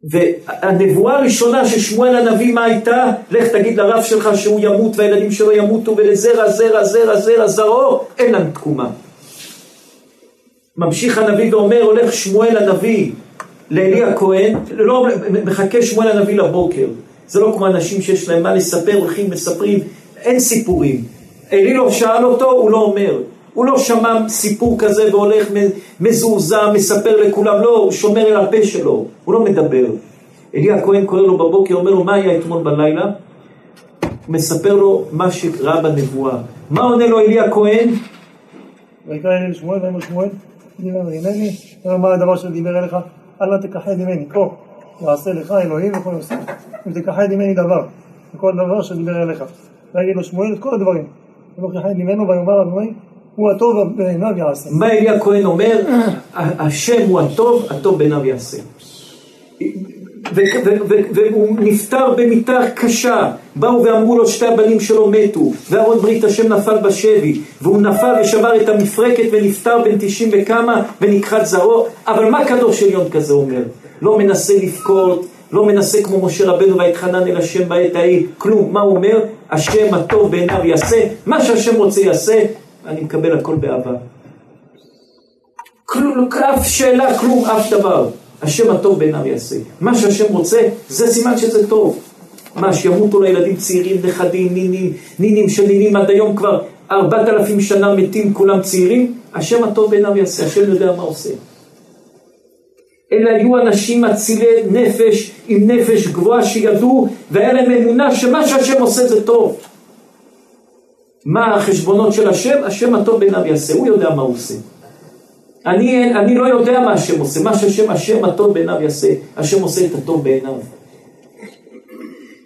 והנבואה הראשונה של שמואל הנביא, מה הייתה? לך תגיד לרב שלך שהוא ימות והילדים שלו ימותו ולזרע, זרע, זרע, זרע, זרעו, אין להם תקומה. ממשיך הנביא ואומר, הולך שמואל הנביא לאלי הכהן, לא מחכה שמואל הנביא לבוקר. זה לא כמו אנשים שיש להם מה לספר, הולכים, מספרים, אין סיפורים. אלי לא שאל אותו, הוא לא אומר. הוא לא שמע סיפור כזה והולך מזועזע, מספר לכולם, לא, הוא שומר אל הפה שלו, הוא לא מדבר. אלי הכהן קורא לו בבוקר, אומר לו, מה היה אתמול בלילה? הוא מספר לו מה שקרה בנבואה. מה עונה לו אלי הכהן? ויקרא אלי לשמואל, ויאמר שמואל, דיבר אומר מה הדבר שדיבר אליך, אל תכחד ממני, כה, יעשה לך אלוהים וכל עושה, אם תכחד ממני דבר, וכל דבר שדיבר אליך. ויגיד לו שמואל את כל הדברים, ולא כחד ממנו, ויאמר אדוני, הוא הטוב בעיניו יעשה. מה אלי הכהן אומר? השם הוא הטוב, הטוב בעיניו יעשה. והוא נפטר במיתה קשה, באו ואמרו לו שתי הבנים שלו מתו, ואהרון ברית השם נפל בשבי, והוא נפל ושבר את המפרקת ונפטר בן תשעים וכמה ונכחד זרעו, אבל מה קדוש עליון כזה אומר? לא מנסה לבכות, לא מנסה כמו משה רבנו ויתחנן אל השם בעת ההיא, כלום, מה הוא אומר? השם הטוב בעיניו יעשה, מה שהשם רוצה יעשה, אני מקבל הכל באהבה. כלום, אף שאלה, כלום, אף דבר. השם הטוב בעיניו יעשה. מה שהשם רוצה, זה סימן שזה טוב. מה, שימותו לילדים צעירים, נכדים, נינים, נינים של נינים עד היום כבר ארבעת אלפים שנה מתים כולם צעירים? השם הטוב בעיניו יעשה, השם יודע מה עושה. אלה היו אנשים אצילי נפש, עם נפש גבוהה שידעו, והיה להם אמונה שמה שהשם עושה זה טוב. מה החשבונות של השם? השם הטוב בעיניו יעשה, הוא יודע מה הוא עושה. אני, אני לא יודע מה השם עושה, מה שהשם, השם הטוב בעיניו יעשה, השם עושה את הטוב בעיניו.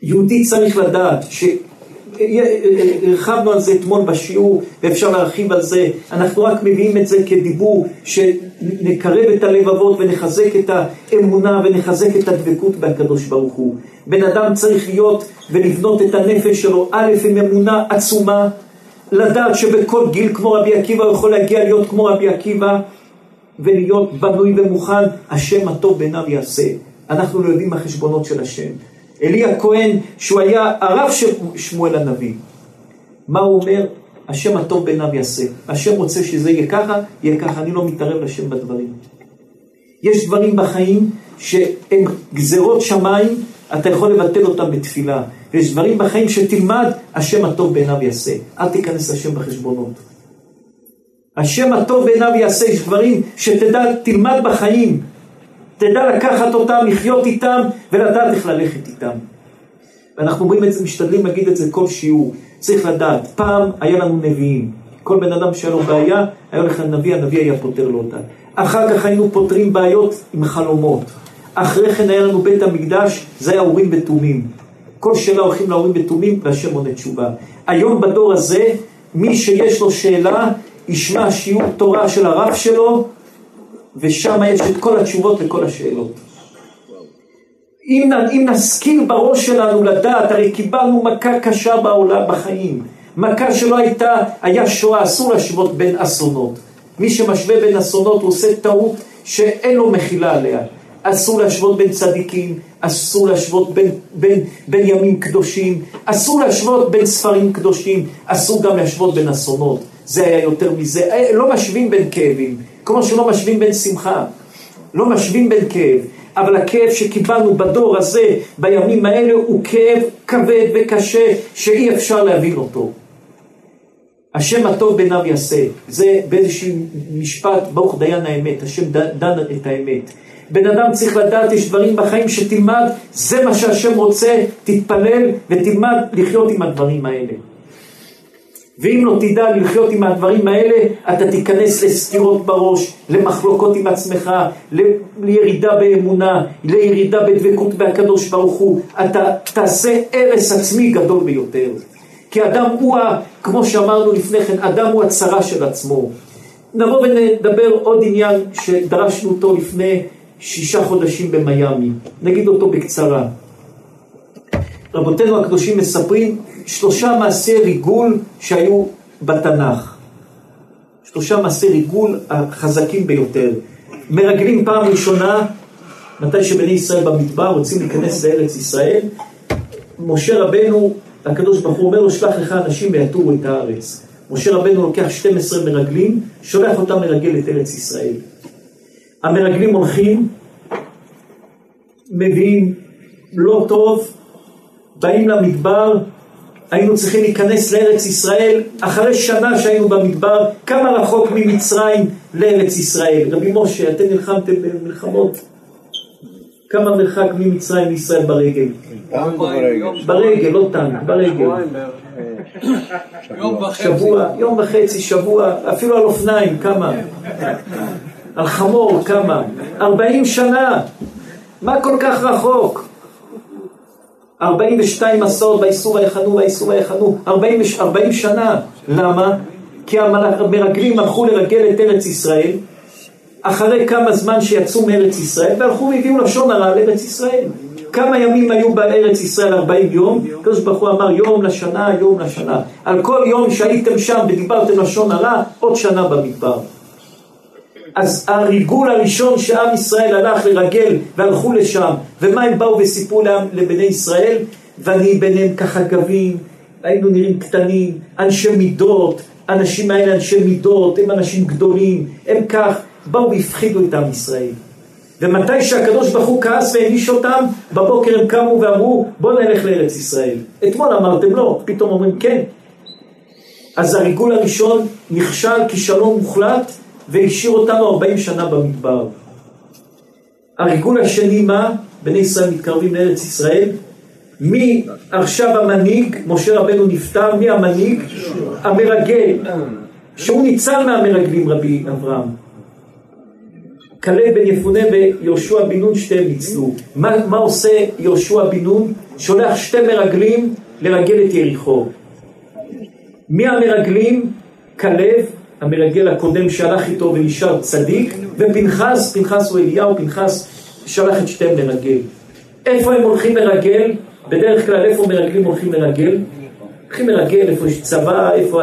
יהודי צריך לדעת ש... הרחבנו על זה אתמול בשיעור ואפשר להרחיב על זה, אנחנו רק מביאים את זה כדיבור שנקרב את הלבבות ונחזק את האמונה ונחזק את הדבקות בהקדוש ברוך הוא. בן אדם צריך להיות ולבנות את הנפש שלו, א' עם אמונה עצומה, לדעת שבכל גיל כמו רבי עקיבא הוא יכול להגיע להיות כמו רבי עקיבא ולהיות בנוי ומוכן, השם הטוב בעיניו יעשה. אנחנו לא יודעים מה החשבונות של השם. אלי הכהן, שהוא היה הרב של שמואל הנביא, מה הוא אומר? השם הטוב בעיניו יעשה. השם רוצה שזה יהיה ככה, יהיה ככה, אני לא מתערב לשם בדברים. יש דברים בחיים שהם גזרות שמיים, אתה יכול לבטל אותם בתפילה. ויש דברים בחיים שתלמד, השם הטוב בעיניו יעשה. אל תיכנס לשם בחשבונות. השם הטוב בעיניו יעשה, יש דברים שתדע, תלמד בחיים. תדע לקחת אותם, לחיות איתם, ולדעת איך ללכת איתם. ואנחנו אומרים את זה, משתדלים להגיד את זה כל שיעור. צריך לדעת, פעם היה לנו נביאים. כל בן אדם שהיה לו בעיה, היה הולך לנביא, הנביא היה פותר לו אותה. אחר כך היינו פותרים בעיות עם חלומות. אחרי כן היה לנו בית המקדש, זה היה אורים ותומים. כל שאלה הולכים לאורים ותומים, והשם עונה תשובה. היום בדור הזה, מי שיש לו שאלה, ישמע שיעור תורה של הרב שלו, ושם יש את כל התשובות לכל השאלות. אם, אם נשכיל בראש שלנו לדעת, הרי קיבלנו מכה קשה בעולם, בחיים. מכה שלא הייתה, היה שואה, אסור להשוות בין אסונות. מי שמשווה בין אסונות הוא עושה טעות שאין לו מחילה עליה. אסור להשוות בין צדיקים, אסור להשוות בין, בין, בין ימים קדושים, אסור להשוות בין ספרים קדושים, אסור גם להשוות בין אסונות. זה היה יותר מזה. אה, לא משווים בין כאבים, כמו שלא משווים בין שמחה. לא משווים בין כאב. אבל הכאב שקיבלנו בדור הזה, בימים האלה, הוא כאב כבד וקשה, שאי אפשר להבין אותו. השם הטוב בעיניו יעשה. זה באיזשהו משפט, ברוך דיין האמת, השם דן את האמת. בן אדם צריך לדעת, יש דברים בחיים שתלמד, זה מה שהשם רוצה, תתפלל ותלמד לחיות עם הדברים האלה. ואם לא תדע לחיות עם הדברים האלה, אתה תיכנס לסתירות בראש, למחלוקות עם עצמך, לירידה באמונה, לירידה בדבקות בהקדוש ברוך הוא. אתה תעשה הרס עצמי גדול ביותר. כי אדם הוא, כמו שאמרנו לפני כן, אדם הוא הצרה של עצמו. נבוא ונדבר עוד עניין שדרשנו אותו לפני שישה חודשים במיאמי. נגיד אותו בקצרה. רבותינו הקדושים מספרים שלושה מעשי ריגול שהיו בתנ"ך. שלושה מעשי ריגול החזקים ביותר. מרגלים פעם ראשונה, מתי שבני ישראל במדבר רוצים להיכנס לארץ ישראל, משה רבנו, הקדוש ברוך הוא אומר לו, שלח לך אנשים ויתורו את הארץ. משה רבנו לוקח 12 מרגלים, שולח אותם לרגל את ארץ ישראל. המרגלים הולכים, מביאים לא טוב, באים למדבר, היינו צריכים להיכנס לארץ ישראל אחרי שנה שהיינו במדבר, כמה רחוק ממצרים לארץ ישראל. רבי משה, אתם נלחמתם במלחמות, כמה מרחק ממצרים לישראל ברגל? ברגל, לא טנק, ברגל. שבוע, יום וחצי, שבוע, אפילו על אופניים, כמה? על חמור, כמה? ארבעים שנה. מה כל כך רחוק? 42 מסעות באיסור היחנו והאיסור היחנו, 40, 40 שנה. למה? כי המרגלים הלכו לרגל את ארץ ישראל, אחרי כמה זמן שיצאו מארץ ישראל, והלכו והביאו לשון הרע על ארץ ישראל. כמה ימים היו בארץ ישראל 40 יום? הקדוש ברוך הוא אמר יום לשנה, יום לשנה. על כל יום שהייתם שם ודיברתם לשון הרע, עוד שנה במדבר. אז הריגול הראשון שעם ישראל הלך לרגל והלכו לשם, ומה הם באו וסיפרו לבני ישראל? ואני ביניהם ככה גבים, היינו נראים קטנים, אנשי מידות, האנשים האלה אנשי מידות, הם אנשים גדולים, הם כך, באו והפחידו את עם ישראל. ומתי שהקדוש ברוך הוא כעס והעניש אותם, בבוקר הם קמו ואמרו, בואו נלך לארץ ישראל. אתמול אמרתם לא, פתאום אומרים כן. אז הריגול הראשון נכשל כישלון מוחלט, והשאיר אותנו 40 שנה במדבר. הריגול השני מה? בני ישראל מתקרבים לארץ ישראל. מי עכשיו המנהיג? משה רבנו נפטר, מי המנהיג? המרגל, שהוא ניצל מהמרגלים רבי אברהם. כלב בן יפונה ויהושע בן נון שתיהם ניצלו. מה, מה עושה יהושע בן נון? שולח שתי מרגלים לרגל את יריחו. מי המרגלים? כלב המרגל הקודם שהלך איתו ונשאר צדיק, ופנחס, פנחס הוא אליהו, פנחס שלח את שתיהם לרגל. איפה הם הולכים לרגל? בדרך כלל איפה מרגלים הולכים לרגל? הולכים לרגל איפה יש צבא, איפה...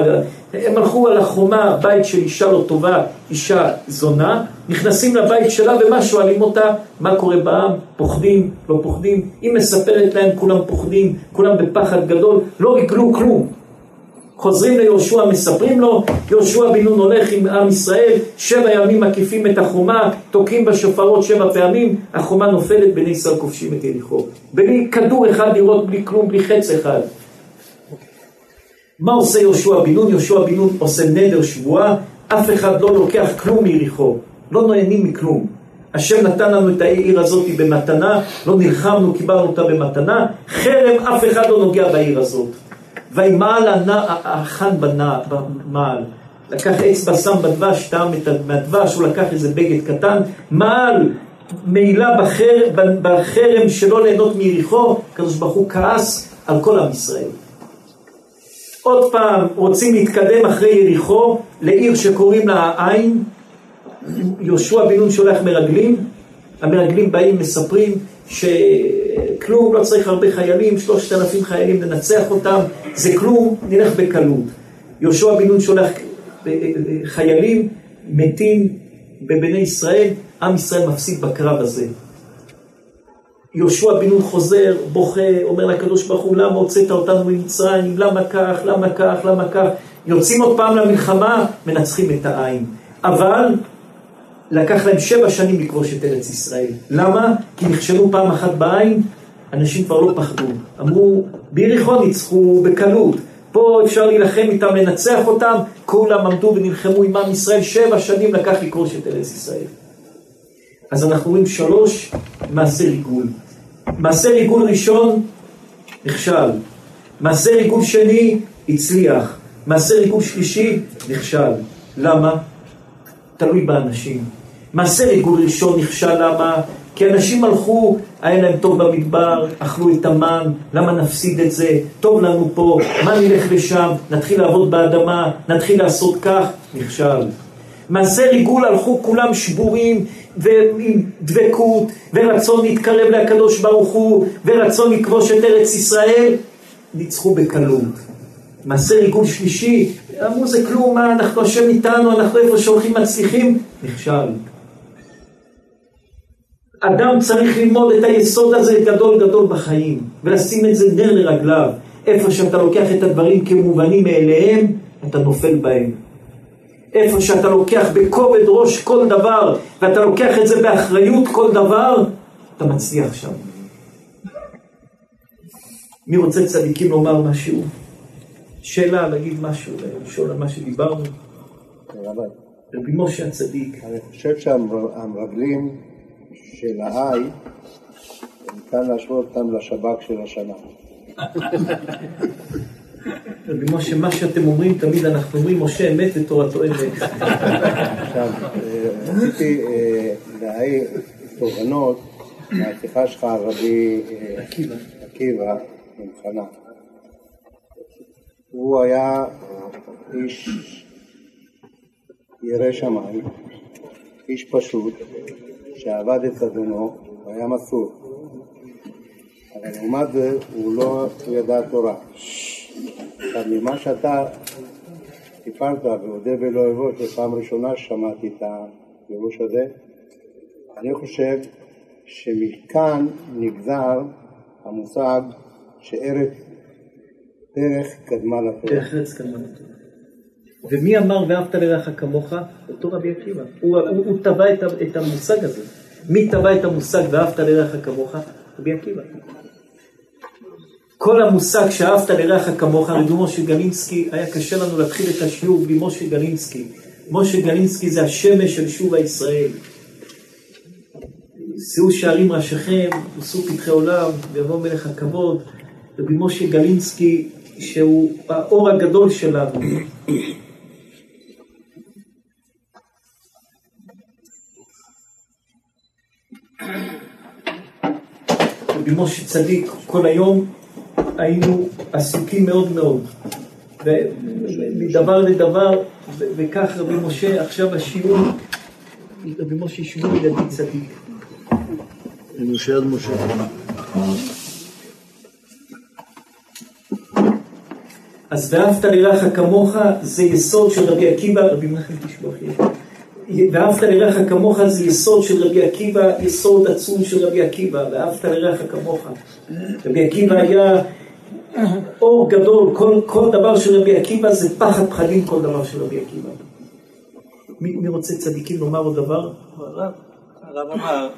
הם הלכו על החומה, בית של אישה לא טובה, אישה זונה, נכנסים לבית שלה ומה שואלים אותה? מה קורה בעם? פוחדים? לא פוחדים? היא מספרת להם, כולם פוחדים, כולם בפחד גדול, לא ריגלו כלום. חוזרים ליהושע, מספרים לו, יהושע בן נון הולך עם עם ישראל, שבע ימים מקיפים את החומה, תוקעים בשופרות שבע פעמים, החומה נופלת, בני ישראל כובשים את יריחו. בלי כדור אחד לראות, בלי כלום, בלי חץ אחד. מה עושה יהושע בן נון? יהושע בן נון עושה נדר שבועה, אף אחד לא לוקח כלום מיריחו, לא נהנים מכלום. השם נתן לנו את העיר הזאת במתנה, לא נלחמנו, קיבלנו אותה במתנה, חרם אף אחד לא נוגע בעיר הזאת. וימעל החאן במעל, לקח אצבע, שם בדבש, טעם מהדבש, הוא לקח איזה בגד קטן, מעל מעילה בחרם, בחרם שלא ליהנות מיריחו, הקדוש ברוך הוא כעס על כל עם ישראל. עוד פעם רוצים להתקדם אחרי יריחו לעיר שקוראים לה העין, יהושע בן נון שולח מרגלים, המרגלים באים מספרים שכלום, לא צריך הרבה חיילים, שלושת אלפים חיילים לנצח אותם, זה כלום, נלך בקלות. יהושע בן נון שולח אה, אה, חיילים, מתים בבני ישראל, עם ישראל מפסיד בקרב הזה. יהושע בן נון חוזר, בוכה, אומר לקדוש ברוך הוא, למה הוצאת אותנו ממצרים, למה כך, למה כך, למה כך. יוצאים עוד פעם למלחמה, מנצחים את העין. אבל לקח להם שבע שנים לכבוש את ארץ ישראל. למה? כי נכשלו פעם אחת בעין, אנשים כבר לא פחדו. אמרו, ביריחו ניצחו בקלות. פה אפשר להילחם איתם, לנצח אותם, כולם עמדו ונלחמו עם עם ישראל, שבע שנים לקח לכבוש את ארץ ישראל. אז אנחנו רואים שלוש מעשה ריגול. מעשה ריגול ראשון, נכשל. מעשה ריגול שני, הצליח. מעשה ריגול שלישי, נכשל. למה? תלוי באנשים. מעשה ריגול ראשון נכשל, למה? כי אנשים הלכו, היה להם טוב במדבר, אכלו את המן, למה נפסיד את זה? טוב לנו פה, מה נלך לשם? נתחיל לעבוד באדמה, נתחיל לעשות כך? נכשל. מעשה ריגול הלכו כולם שבורים ועם דבקות ורצון להתקרב לקדוש ברוך הוא ורצון לכבוש את ארץ ישראל, ניצחו בקלות. מעשה ריגול שלישי, אמרו זה כלום, מה אנחנו השם איתנו, אנחנו איפה שהולכים מצליחים, נכשל. אדם צריך ללמוד את היסוד הזה גדול גדול בחיים, ולשים את זה נר לרגליו. איפה שאתה לוקח את הדברים כמובנים מאליהם, אתה נופל בהם. איפה שאתה לוקח בכובד ראש כל דבר, ואתה לוקח את זה באחריות כל דבר, אתה מצליח שם. מי רוצה צדיקים לומר משהו? שאלה, להגיד משהו, לשאול על מה שדיברנו? רבי משה הצדיק. אני חושב שהמרגלים של ה-I, ניתן להשוות אותם לשב"כ של השנה. רבי משה, מה שאתם אומרים, תמיד אנחנו אומרים, משה אמת ותורתו אמת. עכשיו, אה, רציתי אה, להעיר תובנות מהשיחה שלך, רבי אה, עקיבא עם חנה. הוא היה איש ירא שמיים, איש פשוט, שעבד את אדונו, הוא היה מסור. אבל לעומת זה הוא לא ידע תורה. עכשיו, ממה שאתה סיפרת, ואודה ולא אבוא, שפעם ראשונה שמעתי את הפירוש הזה, אני חושב שמכאן נגזר המושג שארץ דרך קדמה לתורה. דרך ארץ קדמה לתורה. ומי אמר ואהבת לרעך כמוך? אותו רבי עקיבא. הוא, הוא, הוא טבע את, את המושג הזה. מי טבע את המושג ואהבת לרעך כמוך? רבי עקיבא. כל המושג שאהבת לרעך כמוך, רבי משה גלינסקי, היה קשה לנו להתחיל את השיעור בלי משה גלינסקי. משה גלינסקי זה השמש של שוב הישראל. שאו שערים ראשיכם, ושאו פתחי עולם, ויבוא מלך הכבוד. רבי משה גלינסקי, שהוא האור הגדול שלנו. רבי משה צדיק, כל היום היינו עסוקים מאוד מאוד, מדבר לדבר, וכך רבי משה, עכשיו השיעור, רבי משה ישבו ילדי צדיק. משה עד משה. אז ואהבת לרעך כמוך זה יסוד של רבי עקיבא, רבי מנחם תשבח ואהבת לרעך כמוך זה יסוד של רבי עקיבא, יסוד עצום של רבי עקיבא, ואהבת לרעך כמוך. רבי עקיבא היה אור גדול, כל, כל דבר של רבי עקיבא זה פחד פחדים כל דבר של רבי עקיבא. מי, מי רוצה צדיקים לומר עוד דבר? הרב אמר,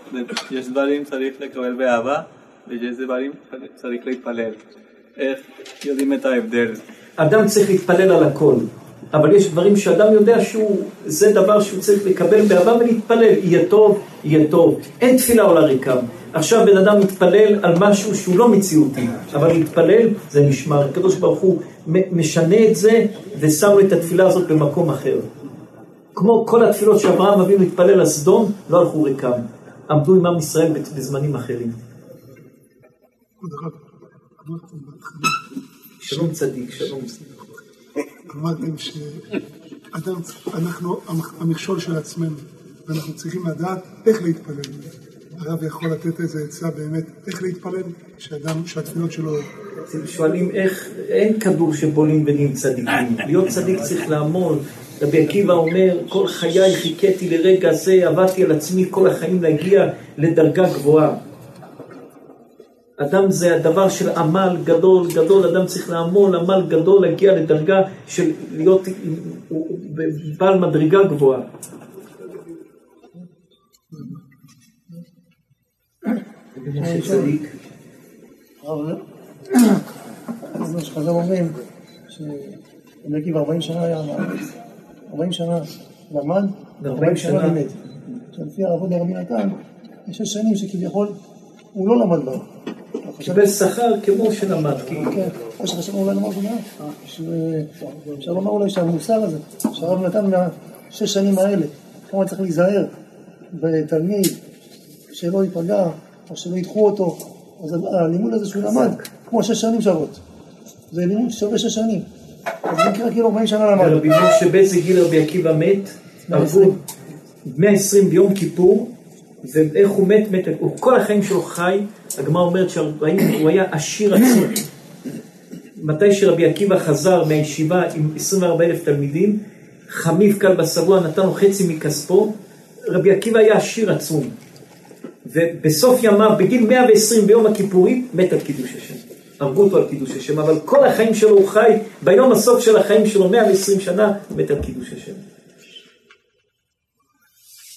יש דברים צריך לקבל באהבה, ויש דברים צריך להתפלל. איך יודעים את ההבדל? אדם צריך להתפלל על הכל, אבל יש דברים שאדם יודע שהוא, זה דבר שהוא צריך לקבל באהבה ולהתפלל, יהיה טוב, יהיה טוב. אין תפילה עולה ריקם. עכשיו בן אדם מתפלל על משהו שהוא לא מציאותי, אבל להתפלל זה נשמר. הקדוש ברוך הוא משנה את זה ושם את התפילה הזאת במקום אחר. כמו כל התפילות שאברהם אבינו התפלל על סדום, לא הלכו ריקם. עמדו עם עם ישראל בזמנים אחרים. שלום צדיק, שלום. אמרתם שאדם, אנחנו המכשול של עצמנו, ואנחנו צריכים לדעת איך להתפלל. הרב יכול לתת איזה עצה באמת, איך להתפלל, שאדם, שהתפילות שלו... אתם שואלים איך, אין כדור שבולים ונהיים צדיקים. להיות צדיק צריך לעמוד. רבי עקיבא אומר, כל חיי חיכיתי לרגע זה, עבדתי על עצמי כל החיים להגיע לדרגה גבוהה. אדם זה הדבר של עמל גדול, גדול, אדם צריך לעמול עמל גדול, להגיע לדרגה של להיות בעל מדרגה גבוהה. זה מה שחז"ל אומרים, שרבי עקיבא 40 שנה היה בארץ, 40 שנה למד, 40 שנה לימד. לפי הרב עובדיה רבי נתן, יש שש שנים שכביכול הוא לא למד בה. קיבל שכר כמו שלמד, כאילו. כן, או שחשבנו אולי לומר זה מעט. אפשר לומר אולי שהמוסר הזה, שהרב נתן מהשש שנים האלה, כמה צריך להיזהר בתלמיד, שלא ייפגע, או שלא ידחו אותו, אז הלימוד הזה שהוא למד, כמו שש שנים שוות. זה לימוד שווה שש שנים. אז זה נקרא כאילו 40 שנה למד. רבי משה באיזה גיל רבי עקיבא מת? 120 ביום כיפור, ואיך הוא מת, מת, הוא כל החיים שלו חי, הגמרא אומרת שהוא היה עשיר עצום. מתי שרבי עקיבא חזר מהישיבה עם 24 אלף תלמידים, חמיף קל בשבוע נתן לו חצי מכספו, רבי עקיבא היה עשיר עצום. ובסוף ימיו, בגיל 120 ביום הכיפורים, מת על קידוש השם. הרגו אותו על קידוש השם, אבל כל החיים שלו הוא חי, ביום הסוף של החיים שלו, 120 שנה, מת על קידוש השם.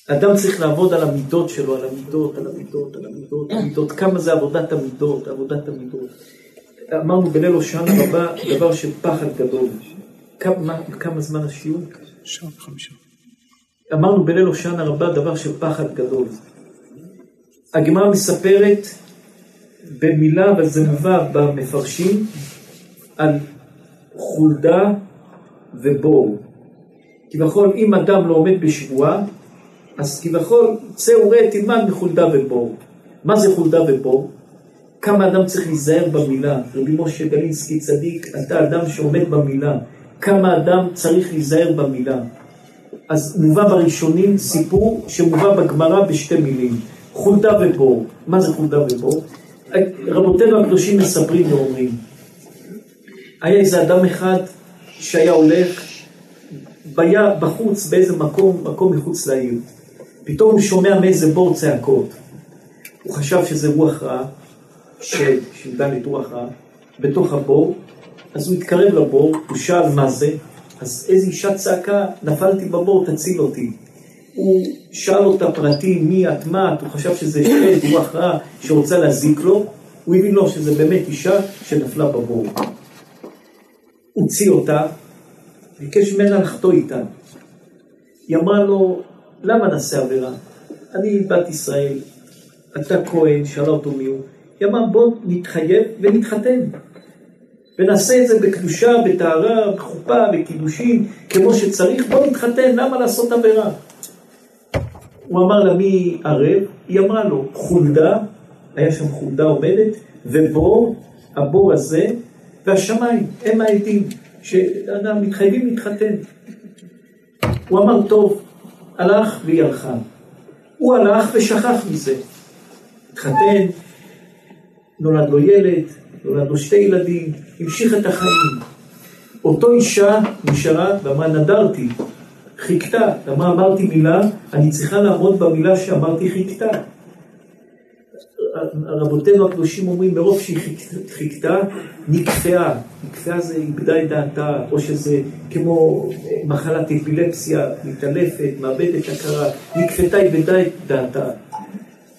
אדם צריך לעבוד על המידות שלו, על המידות, על המידות, על המידות, המידות, כמה זה עבודת המידות, עבודת המידות. אמרנו בליל הושענא רבה דבר של פחד גדול. כמה, כמה זמן השיעור? שעה וחמישה. אמרנו בליל הושענא רבה דבר של פחד גדול. הגמרא מספרת במילה, אבל זה מובא במפרשים, על חולדה ובור. כביכול, אם אדם לא עומד בשבועה, אז כביכול, צא וראה תלמד מחולדה ובור. מה זה חולדה ובור? כמה אדם צריך להיזהר במילה. רבי משה גלינסקי צדיק, אתה אדם שעומד במילה. כמה אדם צריך להיזהר במילה. אז מובא בראשונים סיפור שמובא בגמרא בשתי מילים. חולדה ובור. מה זה חולדה ובור? רבותינו הקדושים מספרים ואומרים, היה איזה אדם אחד שהיה הולך bija, בחוץ, באיזה מקום, מקום מחוץ לעיר. פתאום הוא שומע מאיזה בור צעקות. הוא חשב שזה רוח רעה, ש"ד רוח רעה, בתוך הבור, אז הוא התקרב לבור, הוא שאל מה זה, אז איזו אישה צעקה, נפלתי בבור, תציל אותי. הוא שאל אותה פרטים, מי את, מה את, הוא חשב שזה שד, רוח רעה, שרוצה להזיק לו, הוא הבין לו שזה באמת אישה שנפלה בבור. הוציא אותה, ביקש ממנה לחטוא איתה. היא אמרה לו, למה נעשה עבירה? אני בת ישראל, אתה כהן, שאלה אותו מי הוא. היא אמרה, בוא נתחייב ונתחתן. ונעשה את זה בקדושה, בטהרה, בחופה, בקידושין, כמו שצריך, בוא נתחתן, למה לעשות עבירה? הוא אמר לה מי ערב? היא אמרה לו, חולדה, היה שם חולדה עומדת, ובור, הבור הזה, והשמיים, הם העדים, שאדם מתחייבים להתחתן. הוא אמר, טוב, הלך והיא הלכה. הוא הלך ושכח מזה. התחתן, נולד לו ילד, נולד לו שתי ילדים, המשיך את החיים. אותו אישה נשארה ואמרה, נדרתי, חיכתה, אמרה, אמרתי מילה, אני צריכה לעמוד במילה שאמרתי חיכתה. רבותינו הקדושים אומרים, מרוב שהיא חיכ- חיכתה, נקפאה. נקפאה זה איבדה את דעתה, או שזה כמו מחלת אפילפסיה, מתעלפת, מאבדת הכרה. נקפתה, איבדה את דעתה.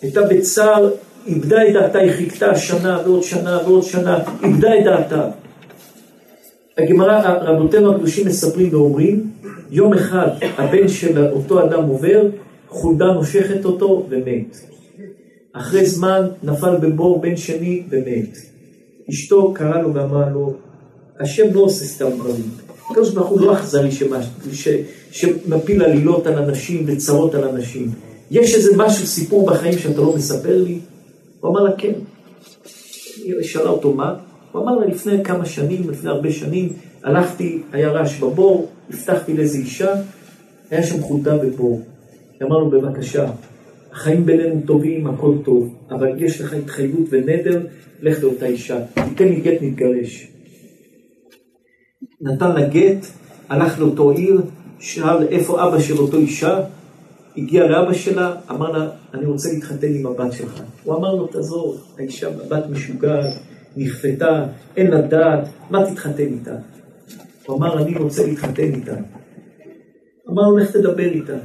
הייתה בצער, איבדה את דעתה, היא חיכתה שנה ועוד שנה ועוד שנה, איבדה את דעתה. הגמרא, רבותינו הקדושים מספרים ואומרים, יום אחד הבן של אותו אדם עובר, חולדה נושכת אותו ומת. אחרי זמן נפל בבור בן שני ומת. אשתו קראה לו ואמרה לו, השם לא עושה סתם דברים. הקדוש ברוך הוא לא אכזרי שמפיל עלילות על אנשים וצרות על אנשים. יש איזה משהו, סיפור בחיים שאתה לא מספר לי? הוא אמר לה כן. היא שאלה אותו מה? הוא אמר לה לפני כמה שנים, לפני הרבה שנים, הלכתי, היה רעש בבור, הבטחתי לאיזו אישה, היה שם חולדה בבור. היא אמרה לו בבקשה, החיים בינינו טובים, הכל טוב, אבל יש לך התחייבות ונדר, לך לאותה אישה, תיתן לי גט נתגרש. נתן לה גט, הלך לאותו עיר, שאל איפה אבא של אותו אישה, הגיע לאבא שלה, אמר לה, אני רוצה להתחתן עם הבת שלך. הוא אמר לו, תעזור, האישה בת משוגעת, נכפתה, אין לה דעת, מה תתחתן איתה? הוא אמר, אני רוצה להתחתן איתה. אמר לו, לך תדבר איתה.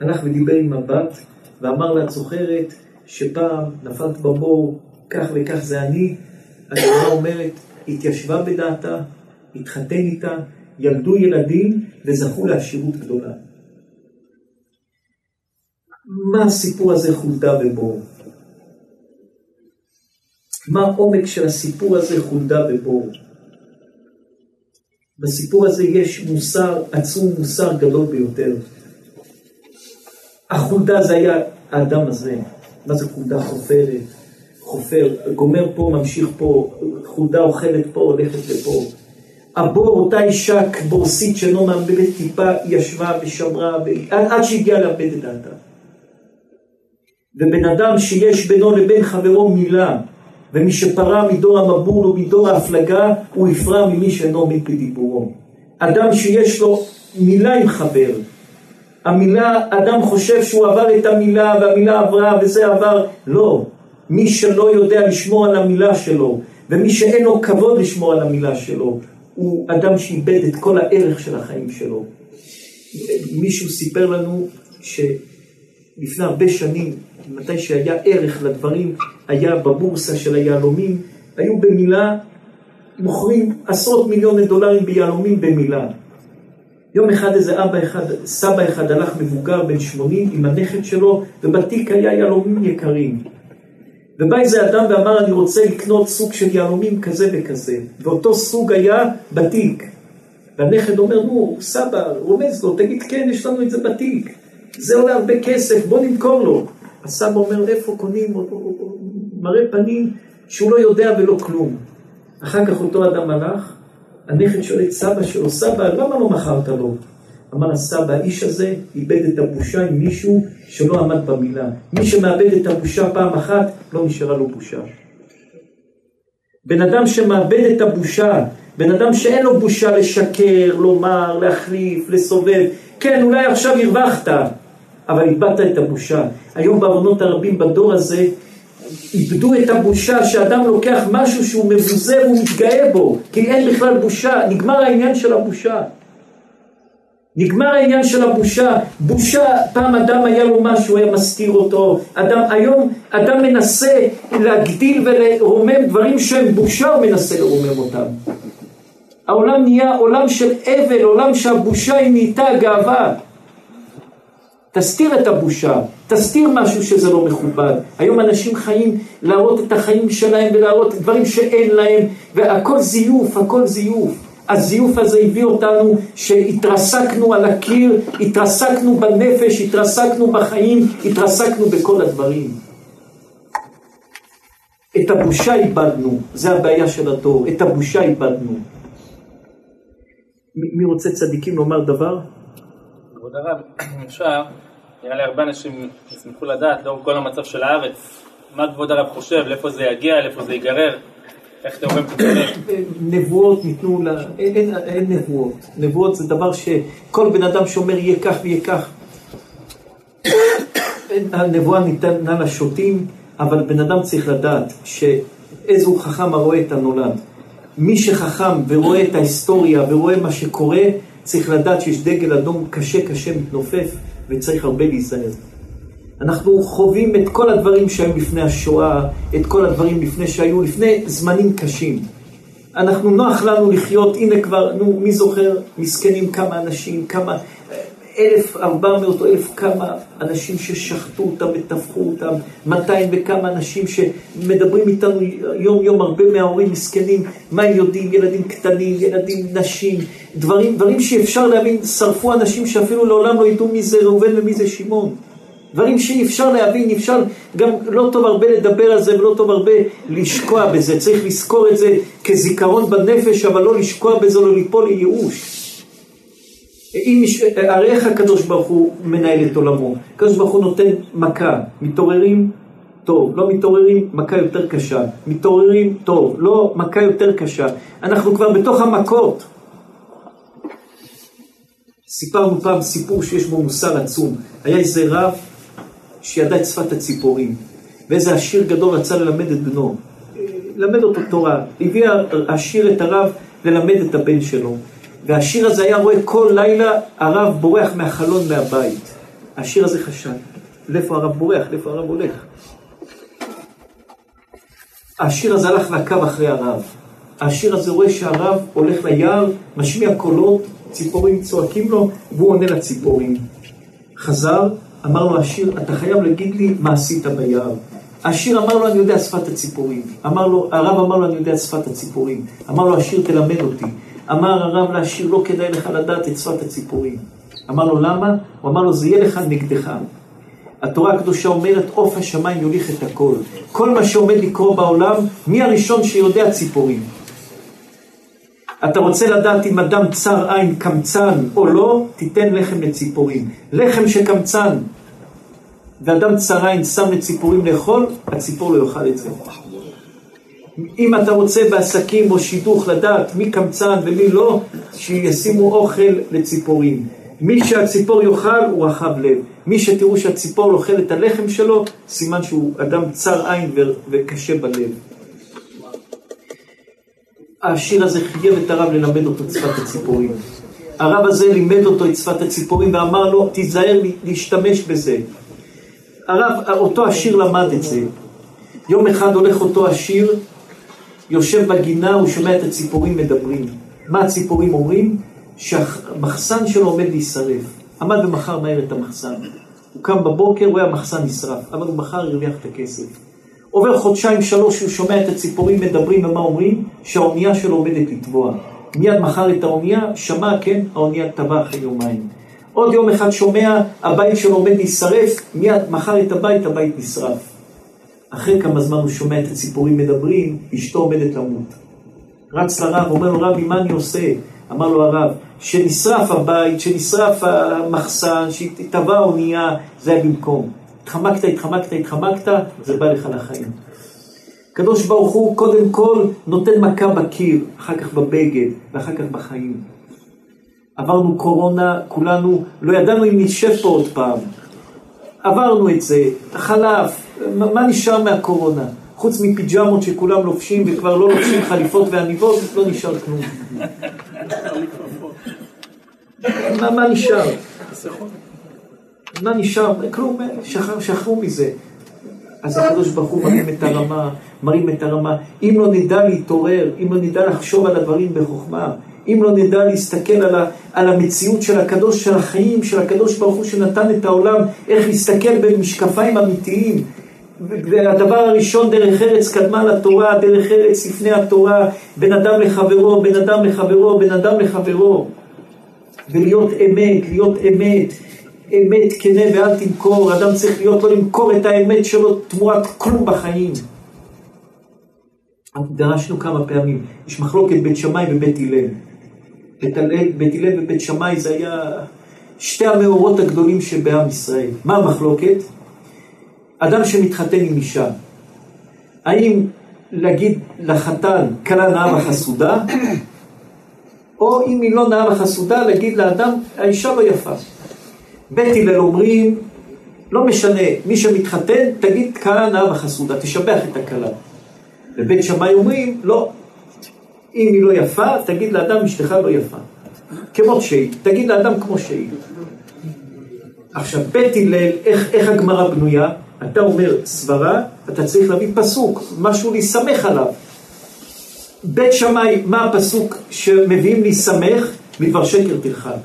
הלך ודיבר עם הבת, ואמר לה, את זוכרת שפעם נפלת בבור, כך וכך זה אני? הגמרא אומרת, התיישבה בדעתה, התחתן איתה, ילדו ילדים וזכו לעשירות גדולה. מה הסיפור הזה חולדה בבור? מה העומק של הסיפור הזה חולדה בבור? בסיפור הזה יש מוסר עצום, מוסר גדול ביותר. החולדה זה היה האדם הזה. מה זה חולדה חופרת? חופר, גומר פה, ממשיך פה, חולדה אוכלת פה, הולכת לפה. הבור, אותה אישה בורסית שאינו מאבדת טיפה, ישבה ושמרה, ו- עד, שהגיעה לאבד את דעתה. ובן אדם שיש בינו לבין חברו מילה, ומי שפרע מדור המבול ומדור ההפלגה, הוא יפרע ממי שאינו עומד בדיבורו. אדם שיש לו מילה עם חבר, המילה, אדם חושב שהוא עבר את המילה והמילה עברה וזה עבר, לא. מי שלא יודע לשמור על המילה שלו, ומי שאין לו כבוד לשמור על המילה שלו, הוא אדם שאיבד את כל הערך של החיים שלו. מישהו סיפר לנו שלפני הרבה שנים, מתי שהיה ערך לדברים, היה בבורסה של היהלומים, היו במילה, מוכרים עשרות מיליוני דולרים ביהלומים במילה. יום אחד איזה אבא אחד, סבא אחד הלך מבוגר בן 80 עם הנכד שלו, ובתיק היה יהלומים יקרים. ובא איזה אדם ואמר, אני רוצה לקנות סוג של יהלומים כזה וכזה. ואותו סוג היה בתיק. והנכד אומר, נו, סבא, רומז לו, תגיד, כן, יש לנו את זה בתיק. זה עולה הרבה כסף, בוא נמכור לו. הסבא אומר, איפה קונים? מראה פנים שהוא לא יודע ולא כלום. אחר כך אותו אדם הלך, הנכד שואל את סבא שלו, סבא, למה לא מכרת לו? אמר הסבא, האיש הזה איבד את הבושה עם מישהו שלא עמד במילה. מי שמאבד את הבושה פעם אחת, לא נשארה לו בושה. בן אדם שמאבד את הבושה, בן אדם שאין לו בושה לשקר, לומר, להחליף, לסובב, כן, אולי עכשיו הרווחת, אבל איבדת את הבושה. היום בעוונות הרבים בדור הזה, איבדו את הבושה שאדם לוקח משהו שהוא מבוזה והוא מתגאה בו, כי אין בכלל בושה, נגמר העניין של הבושה. נגמר העניין של הבושה. בושה, פעם אדם היה לו משהו, היה מסתיר אותו. אדם, היום אדם מנסה להגדיל ולרומם דברים שהם בושה, הוא מנסה לרומם אותם. העולם נהיה עולם של אבל, עולם שהבושה היא נהייתה גאווה. תסתיר את הבושה, תסתיר משהו שזה לא מכובד. היום אנשים חיים להראות את החיים שלהם ולהראות דברים שאין להם, והכל זיוף, הכל זיוף. הזיוף הזה הביא אותנו שהתרסקנו על הקיר, התרסקנו בנפש, התרסקנו בחיים, התרסקנו בכל הדברים. את הבושה איבדנו, זה הבעיה של הדור, את הבושה איבדנו. מי רוצה צדיקים לומר דבר? כבוד הרב, אם אפשר, נראה לי הרבה אנשים ישמחו לדעת, לאור כל המצב של הארץ, מה כבוד הרב חושב, לאיפה זה יגיע, לאיפה זה ייגרר, איך אתם רואים את הדברים? נבואות ניתנו, לה... אין, אין, אין נבואות. נבואות זה דבר שכל בן אדם שאומר יהיה כך ויהיה כך. הנבואה ניתנה לשוטים, אבל בן אדם צריך לדעת שאיזו חכם הרואה את הנולד. מי שחכם ורואה את ההיסטוריה ורואה מה שקורה, צריך לדעת שיש דגל אדום קשה קשה מתנופף וצריך הרבה להיזהר. אנחנו חווים את כל הדברים שהיו לפני השואה, את כל הדברים לפני שהיו, לפני זמנים קשים. אנחנו, נוח לנו לחיות, הנה כבר, נו, מי זוכר, מסכנים כמה אנשים, כמה, אלף ארבע מאות או אלף כמה אנשים ששחטו אותם וטבחו אותם, מאתיים וכמה אנשים שמדברים איתנו יום יום, הרבה מההורים מסכנים, מה הם יודעים, ילדים קטנים, ילדים, נשים, דברים, דברים שאפשר להבין, שרפו אנשים שאפילו לעולם לא ידעו מי זה ראובן ומי זה שמעון. דברים שאי אפשר להבין, אפשר, גם לא טוב הרבה לדבר על זה ולא טוב הרבה לשקוע בזה, צריך לזכור את זה כזיכרון בנפש, אבל לא לשקוע בזה, לא ליפול לייאוש. הרי איך הקדוש ברוך הוא מנהל את עולמו? הקדוש ברוך הוא נותן מכה, מתעוררים, טוב, לא מתעוררים, מכה יותר קשה, מתעוררים, טוב, לא, מכה יותר קשה. אנחנו כבר בתוך המכות. סיפרנו פעם סיפור שיש בו מוסר עצום. היה איזה רב שידע את שפת הציפורים, ואיזה עשיר גדול רצה ללמד את בנו, ללמד אותו תורה. הביא העשיר את הרב ללמד את הבן שלו. והשיר הזה היה רואה כל לילה הרב בורח מהחלון מהבית. השיר הזה חשב, לאיפה הרב בורח, לאיפה הרב הולך. השיר הזה הלך ועקב אחרי הרב. השיר הזה רואה שהרב הולך ליער, משמיע קולות, ציפורים צועקים לו, והוא עונה לציפורים. חזר, אמר לו השיר, אתה חייב להגיד לי מה עשית ביער. השיר אמר לו, אני יודע שפת הציפורים. אמר לו, הרב אמר לו, אני יודע שפת הציפורים. אמר לו, השיר, תלמד אותי. אמר הרב לעשיר, לא כדאי לך לדעת את שפת הציפורים. אמר לו, למה? הוא אמר לו, זה יהיה לך נגדך. התורה הקדושה אומרת, עוף השמיים יוליך את הכל. כל מה שעומד לקרות בעולם, מי הראשון שיודע ציפורים? אתה רוצה לדעת אם אדם צר עין קמצן או לא, תיתן לחם לציפורים. לחם שקמצן ואדם צר עין שם לציפורים לאכול, הציפור לא יאכל את זה. אם אתה רוצה בעסקים או שידוך לדעת מי קמצן ומי לא, שישימו אוכל לציפורים. מי שהציפור יאכל הוא רחב לב. מי שתראו שהציפור אוכל את הלחם שלו, סימן שהוא אדם צר עין וקשה בלב. השיר הזה חייב את הרב ללמד אותו את שפת הציפורים. הרב הזה לימד אותו את שפת הציפורים ואמר לו, תיזהר להשתמש בזה. הרב, אותו השיר למד את זה. יום אחד הולך אותו השיר יושב בגינה, הוא שומע את הציפורים מדברים. מה הציפורים אומרים? שהמחסן שלו עומד להישרף. עמד ומכר מהר את המחסן. הוא קם בבוקר, רואה המחסן נשרף, אבל הוא מכר, הרוויח את הכסף. עובר חודשיים, שלוש, הוא שומע את הציפורים מדברים, ומה אומרים? שהאונייה שלו עומדת לטבוע. מיד מכר את האונייה, שמע, כן, האונייה טבע אחרי יומיים. עוד יום אחד שומע, הבית שלו עומד להישרף, מיד מכר את הבית, הבית נשרף. אחרי כמה זמן הוא שומע את הציפורים מדברים, אשתו עומדת למות. רץ לרב, אומר לו, רבי, מה אני עושה? אמר לו הרב, שנשרף הבית, שנשרף המחסן, שטבע האונייה, זה היה במקום. התחמקת, התחמקת, התחמקת, זה בא לך לחיים. הקדוש ברוך הוא קודם כל נותן מכה בקיר, אחר כך בבגד, ואחר כך בחיים. עברנו קורונה, כולנו, לא ידענו אם נשב פה עוד פעם. עברנו את זה, חלף, מה נשאר מהקורונה? חוץ מפיג'מות שכולם לובשים וכבר לא לובשים חליפות ועניבות, לא נשאר כלום. מה, מה נשאר? מה נשאר? כלום, שכחו, שכחו מזה. אז הקדוש ברוך הוא מרים את הרמה, מרים את הרמה. אם לא נדע להתעורר, אם לא נדע לחשוב על הדברים בחוכמה, אם לא נדע להסתכל על, ה, על המציאות של הקדוש, של החיים, של הקדוש ברוך הוא שנתן את העולם, איך להסתכל במשקפיים אמיתיים, והדבר הראשון דרך ארץ קדמה לתורה, דרך ארץ לפני התורה, בין אדם לחברו, בין אדם לחברו, בין אדם לחברו. ולהיות אמת, להיות אמת, אמת כנה ואל תמכור, אדם צריך להיות, לא למכור את האמת שלו תמורת כלום בחיים. דרשנו כמה פעמים, יש מחלוקת בית שמאי ובית הלל. בית הלל ובית שמאי זה היה שתי המאורות הגדולים שבעם ישראל. מה המחלוקת? אדם שמתחתן עם אישה, האם להגיד לחתן כלה נאה וחסודה, או אם היא לא נאה וחסודה, להגיד לאדם, האישה לא יפה. בית הלל אומרים, לא משנה, מי שמתחתן, תגיד כלה נאה וחסודה, תשבח את הכלה. בבית שמאי אומרים, לא, אם היא לא יפה, תגיד לאדם אשתך לא יפה. כמו שהיא, תגיד לאדם כמו שהיא. עכשיו, בית הלל, איך, איך הגמרא בנויה? אתה אומר סברה, אתה צריך להביא פסוק, משהו להסתמך עליו. בית שמאי, מה הפסוק שמביאים להסתמך? מדבר שקר תרחק.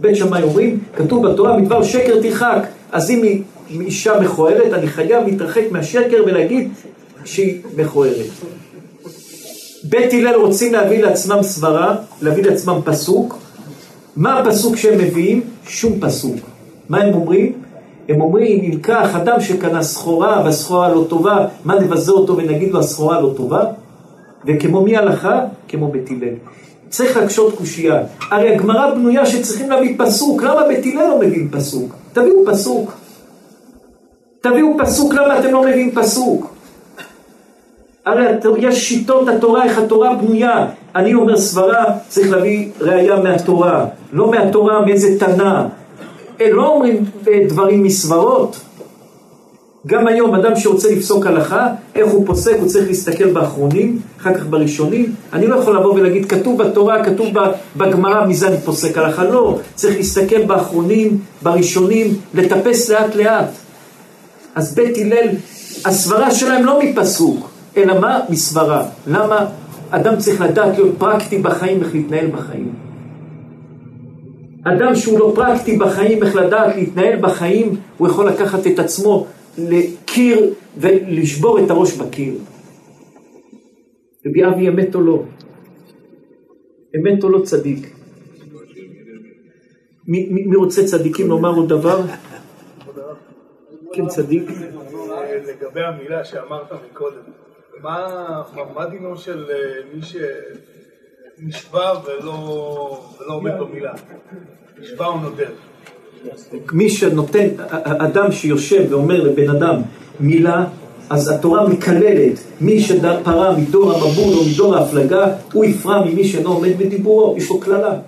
בית שמאי אומרים, כתוב בתורה, מדבר שקר תרחק. אז אם היא אישה מכוערת, אני חייב להתרחק מהשקר ולהגיד שהיא מכוערת. בית הלל רוצים להביא לעצמם סברה, להביא לעצמם פסוק. מה הפסוק שהם מביאים? שום פסוק. מה הם אומרים? הם אומרים, אם כך, אדם שקנה סחורה והסחורה לא טובה, מה נבזה אותו ונגיד לו הסחורה לא טובה? וכמו מי הלכה? כמו בית הלל. צריך להקשות קושייה. הרי הגמרא בנויה שצריכים להביא פסוק, למה בית הלל לא מבין פסוק? תביאו פסוק. תביאו פסוק, למה אתם לא מביאים פסוק? הרי יש שיטות התורה, איך התורה בנויה. אני אומר סברה, צריך להביא ראייה מהתורה, לא מהתורה מאיזה תנא. לא אומרים דברים מסברות. גם היום אדם שרוצה לפסוק הלכה, איך הוא פוסק, הוא צריך להסתכל באחרונים, אחר כך בראשונים. אני לא יכול לבוא ולהגיד, כתוב בתורה, כתוב בגמרא, מזה אני פוסק הלכה. לא, צריך להסתכל באחרונים, בראשונים, לטפס לאט לאט. אז בית הלל, הסברה שלהם לא מפסוק, אלא מה? מסברה. למה? אדם צריך לדעת להיות פרקטי בחיים, איך להתנהל בחיים. אדם שהוא לא פרקטי בחיים, איך לדעת להתנהל בחיים, הוא יכול לקחת את עצמו לקיר ולשבור את הראש בקיר. רבי אבי אמת או לא? אמת או לא צדיק? מי, מי, מי רוצה צדיקים לומר עוד דבר? כן, צדיק. לגבי המילה שאמרת מקודם, מה, דינו של אה, מי שנשבע ולא עומד במילה? נשבע או נודר? מי שנותן, אדם שיושב ואומר לבן אדם מילה, אז התורה מקללת, מי שפרה מדור המבול או מדור ההפלגה, הוא יפרע ממי שאינו עומד בדיבורו, יש לו קללה.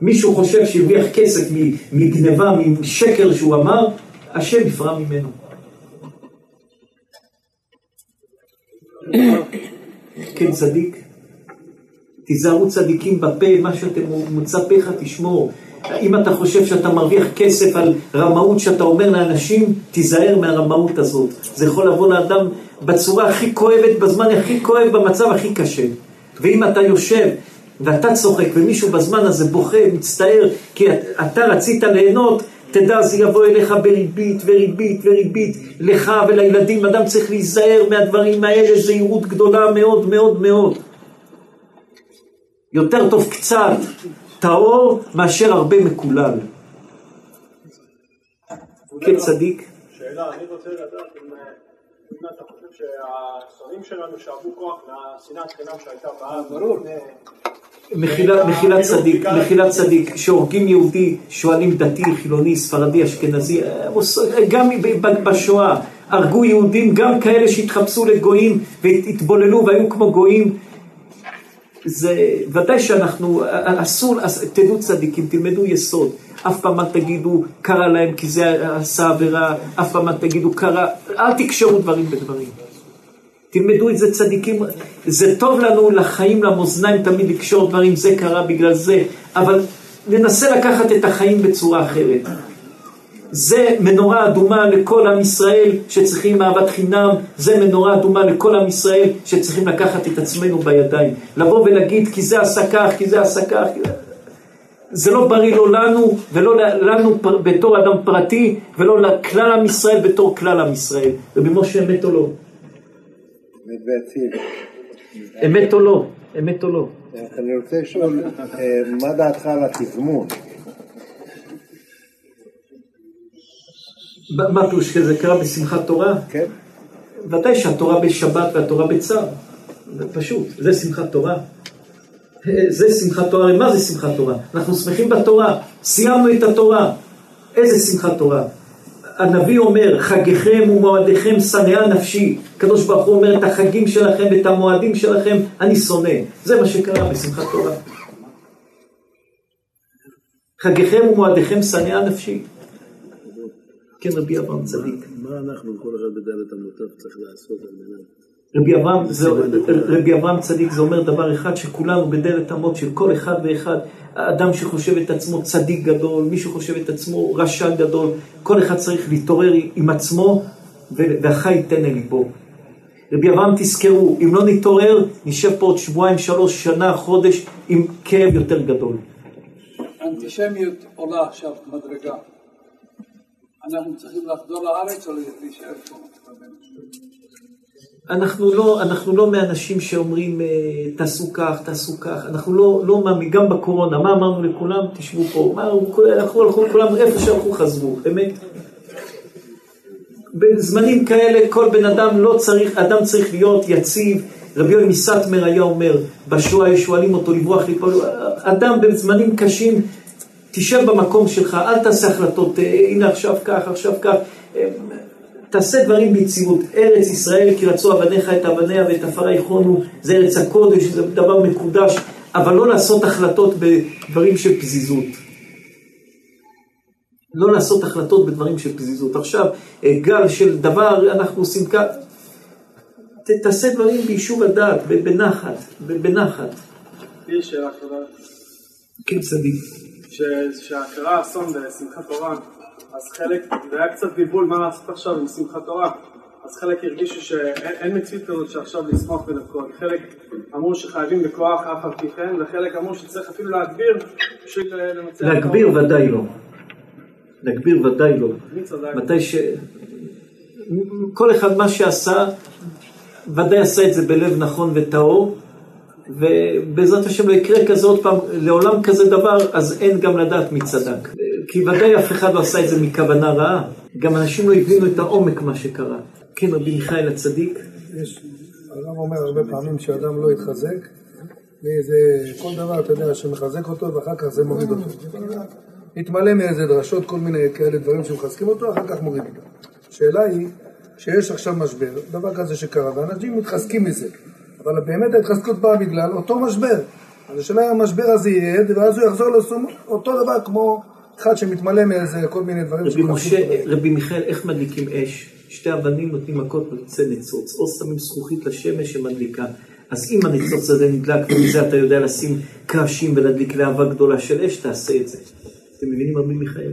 מישהו חושב שהרוויח כסף מגניבה, משקר שהוא אמר, השם יפרע ממנו. כן, צדיק. תיזהרו צדיקים בפה, מה שאתם מוצא פיך תשמור. אם אתה חושב שאתה מרוויח כסף על רמאות שאתה אומר לאנשים, תיזהר מהרמאות הזאת. זה יכול לבוא לאדם בצורה הכי כואבת, בזמן הכי כואב, במצב הכי קשה. ואם אתה יושב ואתה צוחק ומישהו בזמן הזה בוכה, מצטער, כי אתה רצית ליהנות, תדע זה יבוא אליך בריבית וריבית וריבית, לך ולילדים, אדם צריך להיזהר מהדברים האלה, זהירות גדולה מאוד מאוד מאוד. יותר טוב קצת טהור מאשר הרבה מקולל. כן, צדיק. שאלה, אני רוצה לדעת אם שהשרים שלנו שאבו כוח מהשנאת חינם שהייתה בארץ. ברור. מחילת צדיק, מחילת צדיק, שהורגים יהודי, שואלים דתי, חילוני, ספרדי, אשכנזי, גם בשואה הרגו יהודים, גם כאלה שהתחפשו לגויים והתבוללו והיו כמו גויים, זה ודאי שאנחנו, אסור, תדעו צדיקים, תלמדו יסוד. אף פעם אל תגידו קרה להם כי זה עשה עבירה, אף פעם אל תגידו קרה, אל תקשרו דברים בדברים. תלמדו את זה צדיקים, זה טוב לנו לחיים, למאזניים תמיד לקשור דברים, זה קרה בגלל זה, אבל ננסה לקחת את החיים בצורה אחרת. זה מנורה אדומה לכל עם ישראל שצריכים אהבת חינם, זה מנורה אדומה לכל עם ישראל שצריכים לקחת את עצמנו בידיים. לבוא ולהגיד כי זה עשה כך, כי זה עשה כך, זה לא בריא לא לנו ולא לנו בתור אדם פרטי ולא לכלל עם ישראל בתור כלל עם ישראל. רבי משה אמת או לא? אמת או לא? אמת או לא? אני רוצה לשאול, אה, מה דעתך על התזמון? מה פירוש שזה קרה בשמחת תורה? כן. ודאי שהתורה בשבת והתורה בצו, זה פשוט, זה שמחת תורה. זה שמחת תורה, מה זה שמחת תורה? אנחנו שמחים בתורה, סיימנו את התורה. איזה שמחת תורה? הנביא אומר, חגיכם ומועדיכם שנאה נפשי. הקדוש ברוך הוא אומר, את החגים שלכם ואת המועדים שלכם אני שונא. זה מה שקרה בשמחת תורה. חגיכם ומועדיכם שנאה נפשי. כן, רבי אברהם צדיק. מה אנחנו, כל אחד בדלת אמותיו צריך לעשות על מנת... רבי אברהם, זה, רבי אברהם צדיק זה אומר דבר אחד, שכולנו בדלת אמות של כל אחד ואחד, האדם שחושב את עצמו צדיק גדול, מי שחושב את עצמו רשע גדול, כל אחד צריך להתעורר עם עצמו, והחי ייתן אל ליבו. רבי אברהם תזכרו, אם לא נתעורר, נשב פה עוד שבועיים, שלוש, שנה, חודש, עם כאב יותר גדול. אנטישמיות עולה עכשיו מדרגה. אנחנו צריכים לחזור לארץ או להישאר פה? אנחנו לא, אנחנו לא מאנשים שאומרים אה, תעשו כך, תעשו כך, אנחנו לא, לא מאמין, גם בקורונה, מה אמרנו לכולם? תשבו פה, מה, הלכו, הלכו, כולם, איפה שהלכו חזרו, אמת? בזמנים כאלה כל בן אדם לא צריך, אדם צריך להיות יציב, רבי יואל מסטמר היה אומר, בשואה היו שואלים אותו לברוח ליפול, אדם בזמנים קשים, תשב במקום שלך, אל תעשה החלטות, אה, הנה עכשיו כך, עכשיו כך, אה, תעשה דברים ביציבות. ארץ ישראל כי רצו אבניך את אבניה ואת עפרה יכונו, זה ארץ הקודש, זה דבר מקודש, אבל לא לעשות החלטות בדברים של פזיזות. לא לעשות החלטות בדברים של פזיזות. עכשיו, אה, גל של דבר, אנחנו עושים כך, תעשה דברים ביישוב הדעת, בנחת, בנחת. יש שאלה כבודה. כן, צדיק. כשקרה אסון בשמחת תורה, אז חלק, זה היה קצת בלבול מה לעשות עכשיו עם שמחת תורה, אז חלק הרגישו שאין מציאות כזאת שעכשיו לשמוח ולבכות, חלק אמרו שחייבים בכוח אף על פי כן, וחלק אמרו שצריך אפילו להגביר בשביל למצוא... להגביר ודאי לא. להגביר ודאי לא. מתי ש... כל אחד מה שעשה, ודאי עשה את זה בלב נכון וטהור, ובעזרת השם לא יקרה כזה עוד פעם, לעולם כזה דבר, אז אין גם לדעת מי צדק. כי ודאי אף אחד לא עשה את זה מכוונה רעה. גם אנשים לא הבינו את העומק מה שקרה. כן, רבי מיכאל הצדיק. יש, אדם אומר הרבה פעמים שאדם לא יתחזק, וזה כל דבר, אתה יודע, שמחזק אותו ואחר כך זה מוריד אותו. מתמלא מאיזה דרשות, כל מיני כאלה דברים שמחזקים אותו, אחר כך מוריד אותו. השאלה היא, שיש עכשיו משבר, דבר כזה שקרה, ואנשים מתחזקים מזה, אבל באמת ההתחזקות באה בגלל אותו משבר. אז השאלה אם המשבר הזה יהיה, ואז הוא יחזור לעשות אותו דבר כמו אחד שמתמלא מאיזה כל מיני דברים רבי משה, רבי מיכאל, איך מדליקים אש? שתי אבנים נותנים מכות ויוצא ניצוץ, או שמים זכוכית לשמש שמדליקה. אז אם הניצוץ הזה נדלק, ומזה אתה יודע לשים קרשים ולהדליק להבה גדולה של אש, תעשה את זה. אתם מבינים, רבי מיכאל?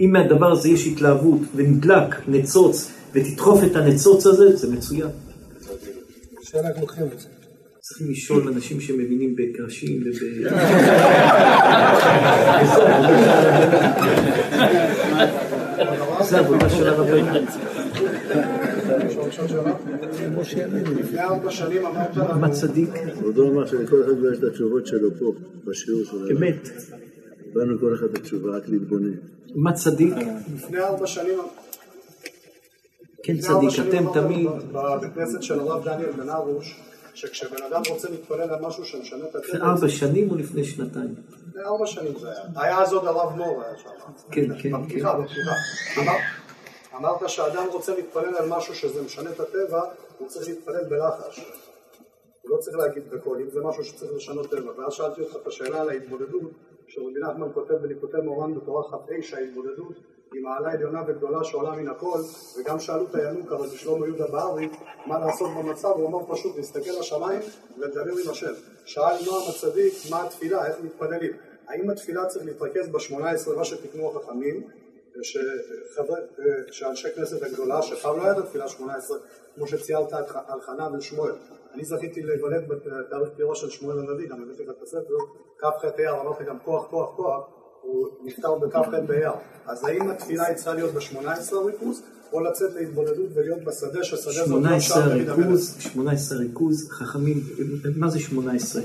אם מהדבר הזה יש התלהבות ונדלק ניצוץ ותדחוף את הניצוץ הזה, זה מצוין. שאלה לוקחים את זה. צריכים לשאול אנשים שמבינים בקרשים וב... זה עבודה של הרבנים. לפני ארבע שנים אמרת לנו... מה צדיק? כבודו אמר שלכל אחד יש את התשובות שלו פה, בשיעור שלנו. אמת. קיבלנו כל אחד את התשובה, רק להתבונן. מה צדיק? לפני ארבע שנים... כן צדיק, אתם תמיד... בבית כנסת של הרב דניאל בן הרוש, שכשבן אדם רוצה להתפלל על משהו שמשנה את לפני הטבע, ארבע שנים או לפני שנתיים? לפני ארבע שנים זה היה. היה אז עוד הרב מור היה שם. כן, כן, בפתיחה, כן. בפתיחה. אמר- אמרת שאדם רוצה להתפלל על משהו שזה משנה את הטבע, הוא צריך להתפלל בלחש. הוא לא צריך להגיד בקול, אם זה משהו שצריך לשנות טבע. ואז שאלתי אותך את השאלה על ההתבודדות, שרבי נחמן כותב בליקוטי מורן בתורה כ"ה שההתבודדות היא מעלה עליונה וגדולה שעולה מן הכל, וגם שאלו את הינוק, אבל בשלמה יהודה בארי, מה לעשות במצב, הוא אמר פשוט להסתכל לשמיים ולדבר עם השם. שאל נועם הצדיק, מה התפילה, איך מתפללים. האם התפילה צריך להתרכז בשמונה עשרה, מה שתיקנו החכמים, שאנשי כנסת הגדולה, שפעם לא הייתה תפילה שמונה עשרה, כמו שציירת על חנה בן שמואל. אני זכיתי להיוולד בתאריך פטירו של שמואל הנביא, גם הבאתי לך את הספר, כ"ח אייר, אמרתי גם כוח, כוח, כוח, הוא נפטר בכ"ח באייר. אז האם התפילה היא צריכה להיות בשמונה עשרה ריכוז, או לצאת להתבודדות ולהיות בשדה, לא 18 שם דוד המלך? ריכוז, 18 ריכוז, חכמים, מה זה 18?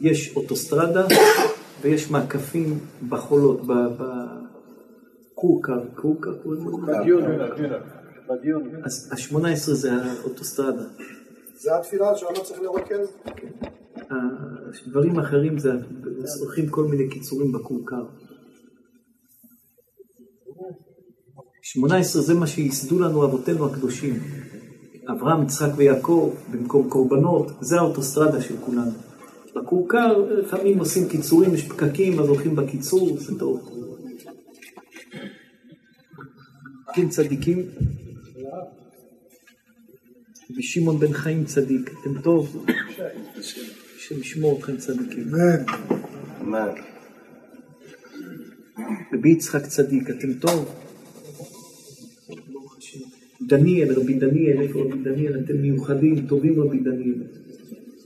יש אוטוסטרדה ויש מעקפים בחולות, בקורקר, קורקר קוראים לזה? אז ה-18 זה האוטוסטרדה. זה התפילה שם לא צריך לרכז? דברים אחרים זה, הולכים כל מיני קיצורים בכורכר. 18 זה מה שייסדו לנו אבותינו הקדושים. אברהם, יצחק ויעקב, במקום קורבנות, זה האוטוסטרדה של כולנו. בכורכר לפעמים עושים קיצורים, יש פקקים, אז הולכים בקיצור, זה טוב. כן צדיקים. ושמעון בן חיים צדיק, אתם טוב? השם ישמור אתכם צדיקים. אמן. רבי יצחק צדיק, אתם טוב? דניאל, רבי דניאל, איפה רבי דניאל? אתם מיוחדים, טובים רבי דניאל.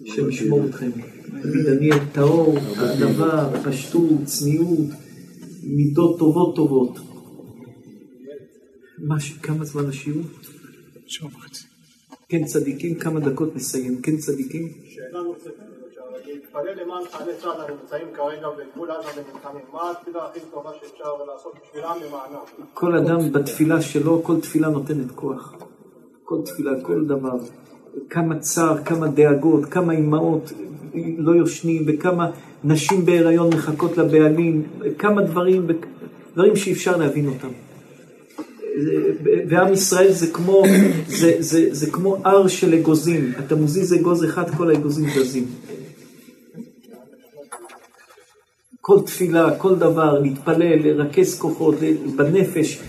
השם ישמור אתכם. רבי דניאל טהור, ענווה, פשטות, צניעות, מידות טובות טובות. מה, כמה זמן השיעור? שעה וחצי. כן צדיקים, כמה דקות נסיים. כן צדיקים? שאלה נוספת, להתפלל למען חיילי צה"ל הנמצאים כרגע בגבול עזה ונלחמים. מה התפילה הכי טובה שאפשר לעשות בשבילם למענם? כל אדם בתפילה שלו, כל תפילה נותנת כוח. כל תפילה, כל דבר. כמה צער, כמה דאגות, כמה אימהות לא יושנים, וכמה נשים בהיריון מחכות לבעלים, כמה דברים, דברים שאי אפשר להבין אותם. ועם ישראל זה כמו, זה, זה, זה כמו הר של אגוזים, אתה מזיז אגוז אחד, כל האגוזים זזים. כל תפילה, כל דבר, להתפלל, לרכז כוחות בנפש.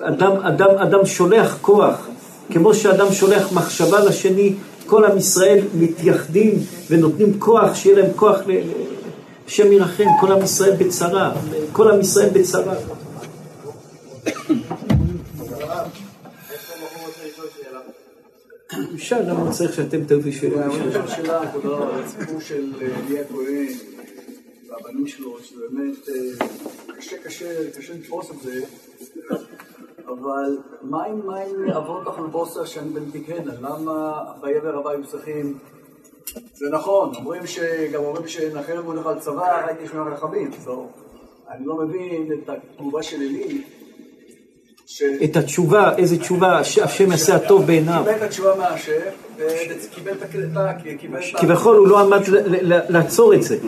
אדם, אדם, אדם שולח כוח, כמו שאדם שולח מחשבה לשני, כל עם ישראל מתייחדים ונותנים כוח, שיהיה להם כוח, ל... השם ירחם, כל עם ישראל בצרה, כל עם ישראל בצרה. אפשר, למה צריך שאתם תביאו שאלה? שאלה, כבודו, על הסיפור של אלי הכהן והבנים שלו, שזה באמת אה, קשה, קשה, קשה לתפוס את זה, אבל מה עם אבות החולבוסה שאני בן תקהנה? למה ויבר רבה היו צריכים... זה נכון, אומרים שגם אומרים שנחם מולך על צבא, רק יש ממך רחבים, אני לא מבין את התגובה של אלי. את התשובה, איזה תשובה, שהשם יעשה הטוב בעיניו. קיבל את התשובה מהשם, וקיבל את הקלטה, קיבל את. כביכול הוא לא עמד לעצור את זה.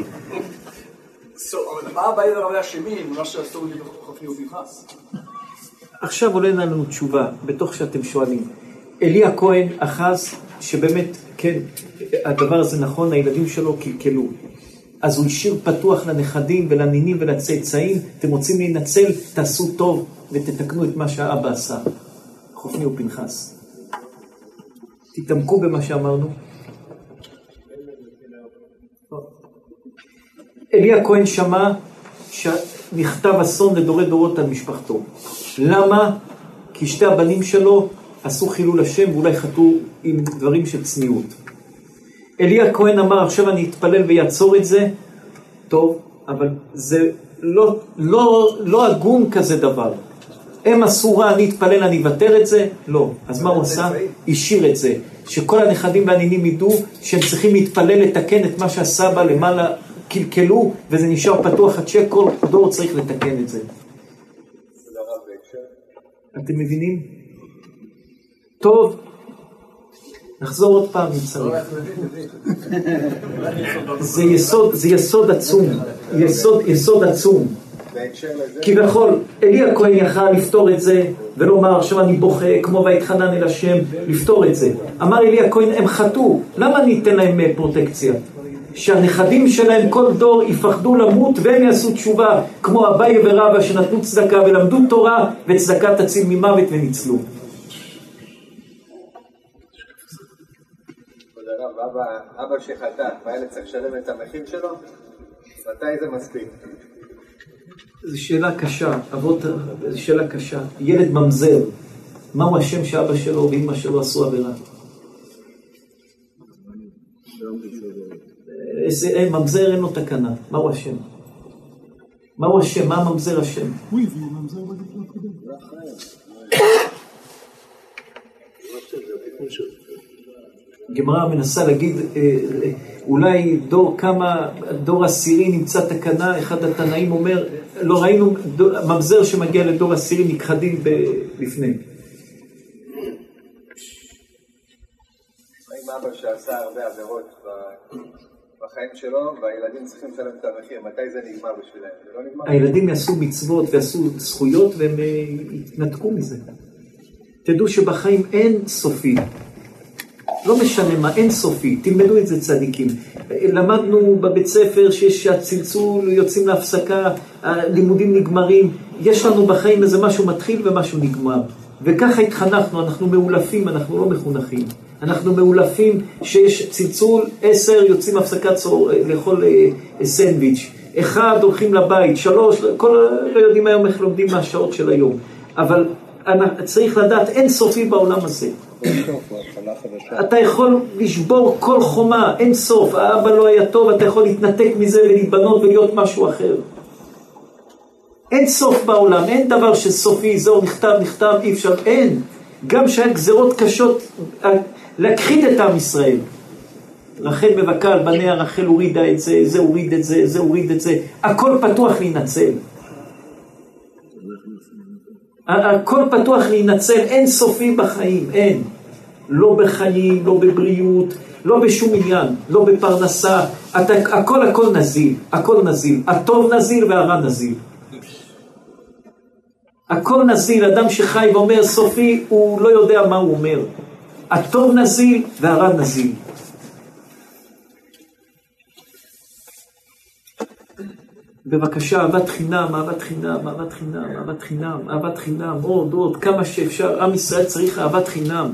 עכשיו עולה לנו תשובה, בתוך שאתם שואלים. אלי הכהן אחז, שבאמת, כן, הדבר הזה נכון, הילדים שלו קלקלו. אז הוא השאיר פתוח לנכדים ולנינים ולצאצאים, אתם רוצים להינצל, תעשו טוב ותתקנו את מה שהאבא עשה. חופני ופנחס. תתעמקו במה שאמרנו. אלי הכהן שמע שנכתב אסון לדורי דורות על משפחתו. למה? כי שתי הבנים שלו עשו חילול השם ואולי חטאו עם דברים של צניעות. אלי הכהן אמר, עכשיו אני אתפלל ויעצור את זה, טוב, אבל זה לא, לא, לא הגון כזה דבר. הם עשו רע, אני אתפלל, אני אבטל את זה? לא. אז מה הוא עשה? השאיר את זה. שכל הנכדים והנינים ידעו שהם צריכים להתפלל לתקן את מה שהסבא למעלה קלקלו, וזה נשאר פתוח עד שכל דור צריך לתקן את זה. אתם מבינים? טוב, נחזור עוד פעם אם צריך. זה יסוד, זה יסוד עצום, יסוד, יסוד עצום. כביכול, אלי הכהן יכל לפתור את זה ולומר עכשיו אני בוכה כמו ויתחנן אל השם לפתור את זה. אמר אלי הכהן הם חטאו, למה אני אתן להם אה, פרוטקציה? שהנכדים שלהם כל דור יפחדו למות והם יעשו תשובה כמו אביי ורבא שנתנו צדקה ולמדו תורה וצדקה תציל ממוות וניצלו. אבא, שחטא, והילד צריך לשלם את המחיר שלו? מתי זה מספיק? זו שאלה קשה, אבות, זו שאלה קשה. ילד ממזר, מהו השם שאבא שלו ואמא שלו עשו עבירה? איזה, אין, ממזר אין לו תקנה, מהו השם? מהו השם? מה ממזר השם? הוא הביא ממזר בדיוק הקודם. גמרא מנסה להגיד, אה, אה, אולי דור כמה, דור עשירי נמצא תקנה, אחד התנאים אומר, לא ראינו ממזר שמגיע לדור עשירי נכחדים לפני. מה עם אבא שעשה הרבה עבירות ב- בחיים שלו, והילדים צריכים לשלם את המחיר? מתי זה נגמר בשבילם? זה לא נגמר? הילדים יעשו מצוות ויעשו זכויות והם אה, יתנתקו מזה. תדעו שבחיים אין סופי. לא משנה מה, אין סופי, תלמדו את זה צדיקים. למדנו בבית ספר שיש הצלצול, יוצאים להפסקה, הלימודים נגמרים, יש לנו בחיים איזה משהו מתחיל ומשהו נגמר. וככה התחנכנו, אנחנו מאולפים, אנחנו לא מחונכים. אנחנו מאולפים שיש צלצול, עשר יוצאים הפסקת צהר, לאכול אה, סנדוויץ', אחד הולכים לבית, שלוש, כל, לא יודעים היום איך לומדים מהשעות של היום. אבל צריך לדעת, אין סופי בעולם הזה. אתה יכול לשבור כל חומה, אין סוף, האבא לא היה טוב, אתה יכול להתנתק מזה ולהתבנות ולהיות משהו אחר. אין סוף בעולם, אין דבר שסופי, זהו, נכתב, נכתב, אי אפשר, אין. גם שהיה גזרות קשות להכחיד את עם ישראל. רחל מבכה על בניה, רחל הורידה את זה, זה הוריד את זה, זה הוריד את זה, הכל פתוח להינצל. הכל פתוח להינצל, אין סופי בחיים, אין. לא בחיים, לא בבריאות, לא בשום עניין, לא בפרנסה, אתה, הכל הכל נזיל, הכל נזיל, הטוב נזיל והרע נזיל. הכל נזיל, אדם שחי ואומר סופי, הוא לא יודע מה הוא אומר. הטוב נזיל והרע נזיל. בבקשה, אהבת חינם, אהבת חינם, אהבת חינם, אהבת חינם, אהבת חינם, עוד, עוד, כמה שאפשר. עם ישראל צריך אהבת חינם.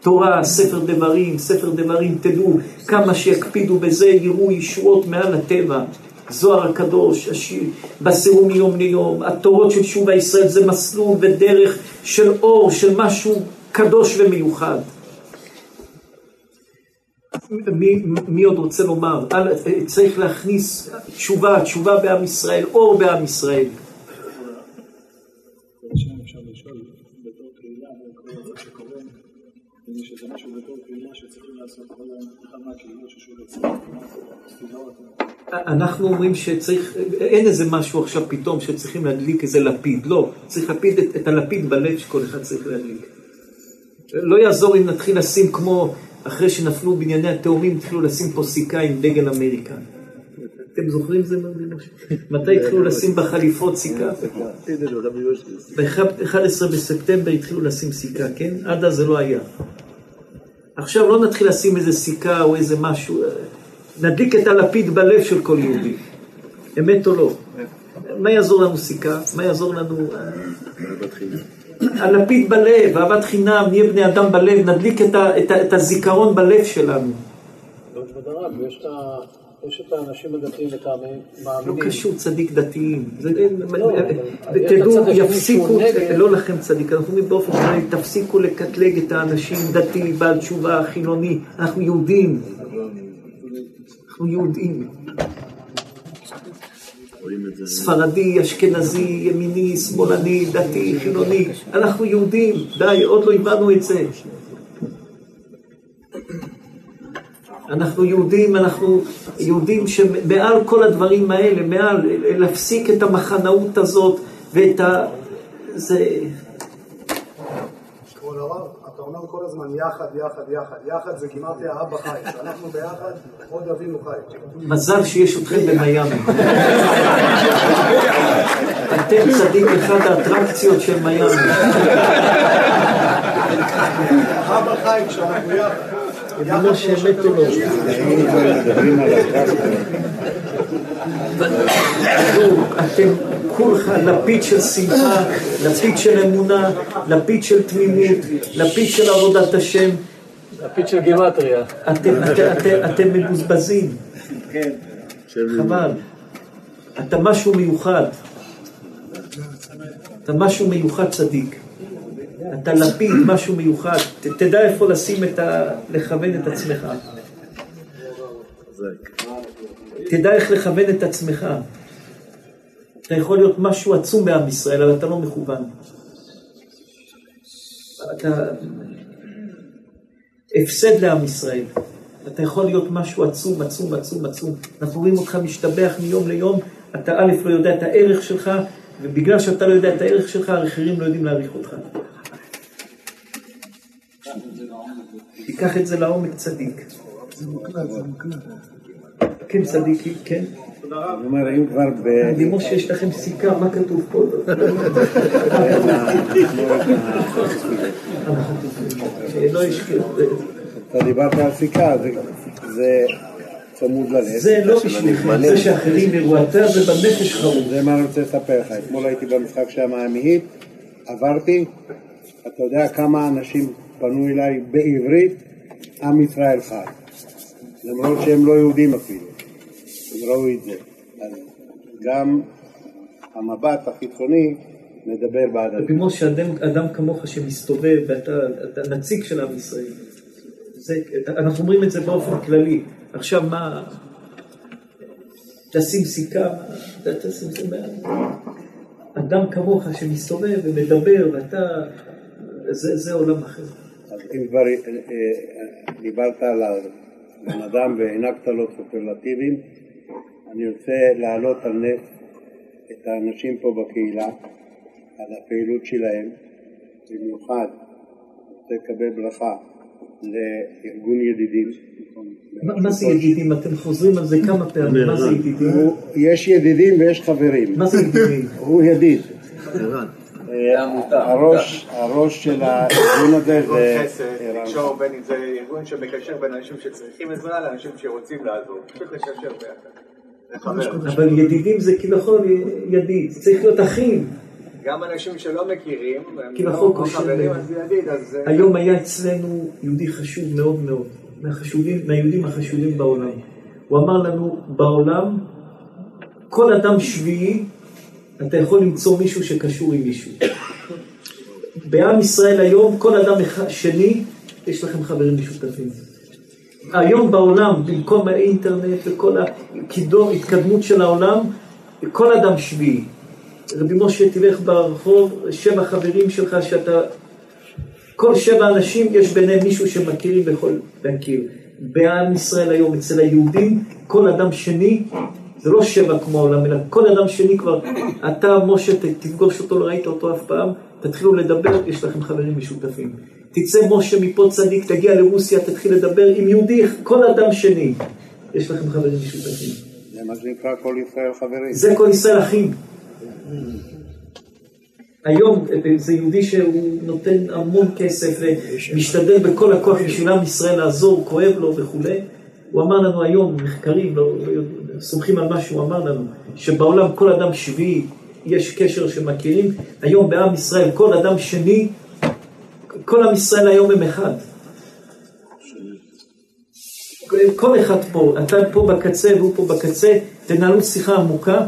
תורה, ספר דברים, ספר דברים, תדעו, כמה שיקפידו בזה, יראו ישועות מעל הטבע. זוהר הקדוש, השיר, בסירו מיום ליום, התורות של שובה ישראל זה מסלול ודרך של אור, של משהו קדוש ומיוחד. מי, מי עוד רוצה לומר? צריך להכניס תשובה, תשובה בעם ישראל, אור בעם ישראל. אנחנו אומרים שצריך, אין איזה משהו עכשיו פתאום שצריכים להדליק איזה לפיד, לא, צריך להפיד את, את הלפיד בלב שכל אחד צריך להדליק. לא יעזור אם נתחיל לשים כמו אחרי שנפלו בנייני התאומים, התחילו לשים פה סיכה עם דגל אמריקה. אתם זוכרים זה? מתי התחילו לשים בחליפות סיכה? ב-11 בספטמבר התחילו לשים סיכה, כן? עד אז זה לא היה. עכשיו לא נתחיל לשים איזה סיכה או איזה משהו, נדליק את הלפיד בלב של כל יהודי. אמת או לא? מה יעזור לנו סיכה? מה יעזור לנו... הלפיד בלב, אהבת חינם, נהיה בני אדם בלב, נדליק את, ה, את, ה, את הזיכרון בלב שלנו. יש את האנשים הדתיים ואת המאמינים. לא קשור צדיק דתיים. תדעו, יפסיקו, לא לכם צדיק, אנחנו אומרים באופן כללי, תפסיקו לקטלג את האנשים דתי, בעל תשובה, חילוני. אנחנו יהודים. אנחנו יהודים. ספרדי, אשכנזי, ימיני, שמאלני, דתי, חילוני, אנחנו יהודים, די, עוד לא הבנו את זה. אנחנו יהודים, אנחנו יהודים שמעל כל הדברים האלה, מעל, להפסיק את המחנאות הזאת ואת ה... זה... אומר כל הזמן יחד, יחד, יחד. יחד זה גימטריה אבא חי. כשאנחנו ביחד, עוד אבינו חי. מזל שיש אתכם במיאמי. אתם צדיק אחד האטרקציות של מיאמי. אבא חי כשאנחנו יחד. ידעו שאמת או לא. אתם כולך לפיד של שמחה, לפיד של אמונה, לפיד של תמימות, לפיד של עבודת השם. לפיד של גימטריה. אתם מבוזבזים. חבל. אתה משהו מיוחד. אתה משהו מיוחד צדיק. אתה לפיד, משהו מיוחד, תדע איפה לשים את ה... לכוון את עצמך. תדע איך לכוון את עצמך. אתה יכול להיות משהו עצום בעם ישראל, אבל אתה לא מכוון. אתה הפסד לעם ישראל. אתה יכול להיות משהו עצום, עצום, עצום, עצום. אנחנו רואים אותך משתבח מיום ליום, אתה א' לא יודע את הערך שלך, ובגלל שאתה לא יודע את הערך שלך, האחרים לא יודעים להעריך אותך. תיקח את זה לעומק צדיק. זה מוקלט, זה מוקלט. כן, צדיק, כן. אני אומר, אם כבר ב... לימור שיש לכם סיכה, מה כתוב פה? אתה דיברת על סיכה, זה צמוד ללב. זה לא בשבילכם, זה שאחרים יראו, אתה זה בנפש חרוב. זה מה אני רוצה לספר לך. אתמול הייתי במשחק שם המאהית, עברתי, אתה יודע כמה אנשים פנו אליי בעברית, עם ישראל חי. למרות שהם לא יהודים אפילו, ראו את זה. אז גם המבט החיצוני מדבר בעד רבי משה, אדם, אדם כמוך שמסתובב ואתה אתה נציג של עם ישראל. זה, אנחנו אומרים את זה באופן כללי. עכשיו מה, תשים סיכה, תשים סיכה. אדם כמוך שמסתובב ומדבר ואתה, זה, זה עולם אחר. אז אם כבר אה, אה, דיברת על הבן אדם והענקת לו סופרלטיבים, אני רוצה להעלות על נס את האנשים פה בקהילה, על הפעילות שלהם, במיוחד רוצה לקבל ברכה לארגון ידידים. מה זה ידידים? אתם חוזרים על זה כמה פעמים, מה זה ידידים? יש ידידים ויש חברים. מה זה ידידים? הוא ידיד. אה, הראש, הראש של הארגון הזה ארגון זה חסד, לקשור בין אם זה ארגון שמקשר בין אנשים שצריכים עזרה לאנשים שרוצים לעזור, פשוט לקשר ביחד. זה. אבל ידידים זה כביכול ידיד, צריך להיות אחים. גם אנשים שלא מכירים, כביכול לא חברים. אז ידיד, אז... היום היה אצלנו יהודי חשוב מאוד מאוד, מהחשובים, מהיהודים החשובים בעולם. הוא אמר לנו, בעולם, כל אדם שביעי, אתה יכול למצוא מישהו שקשור עם מישהו. בעם ישראל היום, כל אדם שני, יש לכם חברים משותפים. היום בעולם, במקום האינטרנט וכל ההתקדמות של העולם, כל אדם שביעי. רבי משה, תלך ברחוב, שבע חברים שלך שאתה... כל שבע אנשים יש ביניהם מישהו שמכירים ויכול להכיר. בעם ישראל היום, אצל היהודים, כל אדם שני, זה לא שבע כמו העולם, אלא כל אדם שני כבר, אתה, משה, תפגוש אותו, לא ראית אותו אף פעם, תתחילו לדבר, יש לכם חברים משותפים. תצא משה מפה צדיק, תגיע לרוסיה, תתחיל לדבר עם יהודי, כל אדם שני, יש לכם חברים משותפים. זה מה שנקרא כל ישראל חברים. זה כל ישראל אחים. היום זה יהודי שהוא נותן המון כסף ומשתדל בכל הכוח בשביל עם ישראל לעזור, כואב לו וכולי. הוא אמר לנו היום, מחקרים, לא, לא, סומכים על מה שהוא אמר לנו, שבעולם כל אדם שביעי יש קשר שמכירים, היום בעם ישראל כל אדם שני, כל עם ישראל היום הם אחד. כל אחד פה, אתה פה בקצה והוא פה בקצה, תנהלו שיחה עמוקה,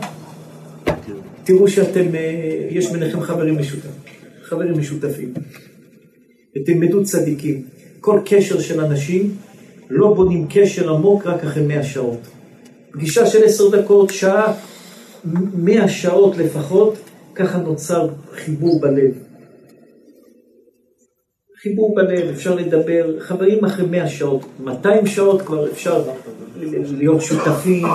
תראו שאתם, אה, יש ביניכם חברים משותפים, חברים משותפים. ותלמדו צדיקים. כל קשר של אנשים, לא בונים קשר עמוק רק אחרי מאה שעות. פגישה של עשר דקות, שעה, מאה שעות לפחות, ככה נוצר חיבור בלב. חיבור בלב, אפשר לדבר, חברים אחרי מאה שעות, 200 שעות כבר אפשר להיות שותפים,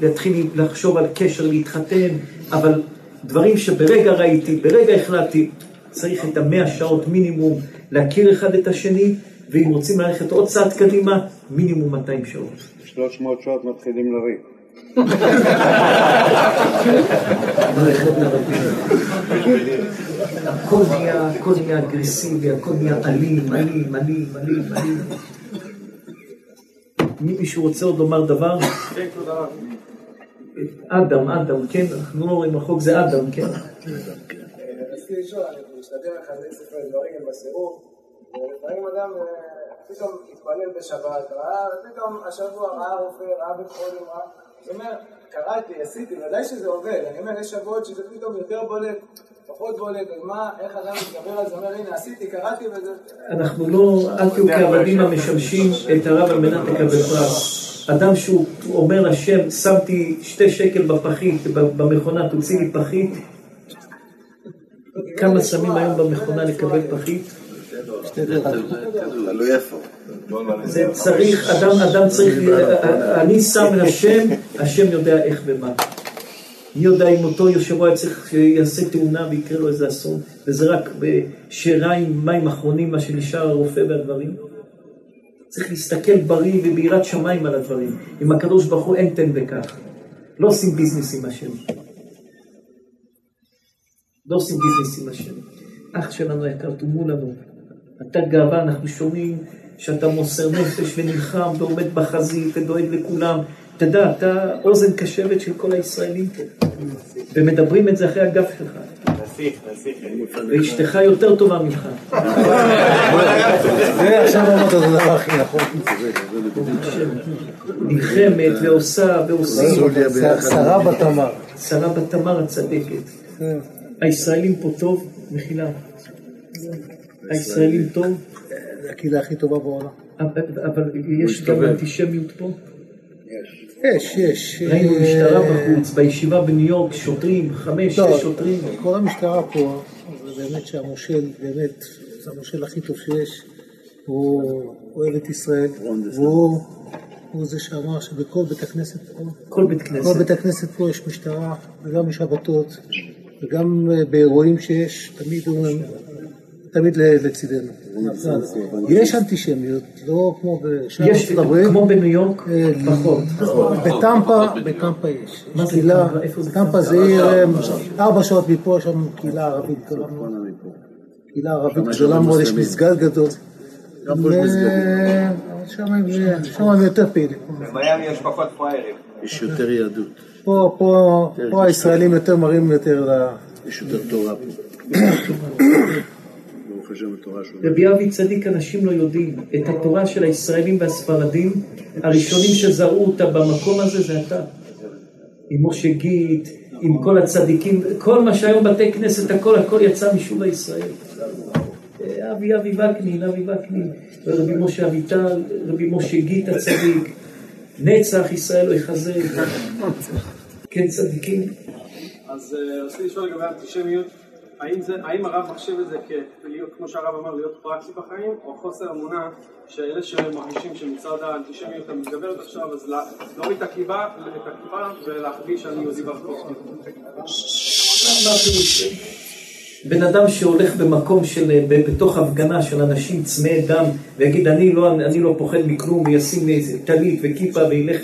להתחיל לחשוב על קשר, להתחתן, אבל דברים שברגע ראיתי, ברגע החלטתי, צריך את המאה שעות מינימום להכיר אחד את השני, ואם רוצים ללכת עוד צעד קדימה, מינימום 200 שעות. 300 שעות מתחילים לריב. הכל נהיה, הכל נהיה אגרסיבי, הכל נהיה אלים, אלים, אלים, אלים, אלים. מי מישהו רוצה עוד לומר דבר? כן, תודה רבה. אדם, אדם, כן? אנחנו לא רואים רחוק, זה אדם, כן? רציתי לשאול, אני משתדל לחזק ספרי דברים בסירוב, ולפעמים אדם אה, פתאום התפלל בשבת, ראה, פתאום השבוע ראה רופא, ראה בית חולים, ראה, אני אומר, קראתי, עשיתי, ודאי שזה עובד, אני אומר, יש שבועות שזה פתאום יותר בולט, פחות בולט, אז מה, איך אדם מתגבר על זה, אומר, הנה, עשיתי, קראתי וזה... אנחנו לא, אל תהיו כעבדים המשמשים את הרב על מנת לקבל פרס. אדם שהוא אומר לשם, שמתי שתי שקל בפחית, במכונה, תוציא לי פחית. כמה שמים היום במכונה לקבל פחית? תלוי איפה. זה צריך, אדם, אדם צריך, אני שם לשם, השם יודע איך ומה. מי יודע אם אותו יושב ראש צריך שיעשה תאונה ויקרה לו איזה אסון, וזה רק בשיריים, מים אחרונים, מה שנשאר הרופא והדברים. צריך להסתכל בריא וביראת שמיים על הדברים. עם הקדוש ברוך הוא אין תן בכך. לא עושים ביזנס עם השם. לא עושים ביזנס עם השם. אח שלנו היקר, תאמו לנו. אתה גאווה, אנחנו שומעים שאתה מוסר נפש ונלחם ועומד בחזית ודואג לכולם, אתה יודע, אתה אוזן קשבת של כל הישראלים פה, ומדברים את זה אחרי הגב שלך. נסיך, נסיך. ואשתך יותר טובה ממך. עכשיו אמרת את הדבר הכי נכון. נלחמת ועושה ועושים. שרה בתמר. שרה בתמר הצדקת. הישראלים פה טוב, מחילה. הישראלים טוב, זה הקהילה הכי טובה בעולם. אבל יש גם אנטישמיות פה. יש, יש. ראינו אה, משטרה בחוץ, בישיבה בניו יורק, שוטרים, חמש, לא, שש שוטרים. כל המשטרה פה, זה באמת שהמושל, באמת, זה המושל הכי טוב שיש. הוא אוהב את ישראל, והוא הוא זה שאמר שבכל בית הכנסת פה, כל בית כנסת. כל בית הכנסת פה יש משטרה, וגם בשבתות, וגם אה, באירועים שיש, תמיד הוא תמיד לצידנו. יש אנטישמיות, לא כמו בשאר יש, ארצות הברית. כמו בניו יורק, פחות. בטמפה, בטמפה יש. מה זה קהילה, טמפה? זה טמפה זה עיר, אה, ארבע שעות מפה, יש שם קהילה ערבית גדולה מאוד. קהילה ערבית גדולה מאוד, יש. מסגד גדול. מסגדים. שם הם- יותר פעילים. במיאמי יש פחות פראיירים. יש יותר יהדות. פה, פה, פה הישראלים יותר מראים יותר ל... יש יותר תורה פה. רבי אבי צדיק אנשים לא יודעים, את התורה של הישראלים והספרדים, הראשונים שזרעו אותה במקום הזה זה אתה. עם משה גיט, עם כל הצדיקים, כל מה שהיום בתי כנסת, הכל הכל יצא משוב הישראל. אבי אבי וקנין, אבי וקנין, ורבי משה אביטל, רבי משה גיט הצדיק, נצח ישראל לא יחזר. כן צדיקים. אז אה, רציתי לשאול לגבי האנטישמיות, האם, זה, האם הרב מחשב את זה כמו שהרב אמר, להיות פרקטי בחיים, או חוסר אמונה שאלה שמרגישים שמצד האנטישמיות המתגברת עכשיו, אז לה- להוריד את הכיפה, את הכיפה ולהחביא שאני יהודי ברחוב. בן אדם שהולך במקום של, בתוך הפגנה של אנשים צמאי דם ויגיד אני לא, אני לא פוחד מכלום וישים טלית וכיפה וילך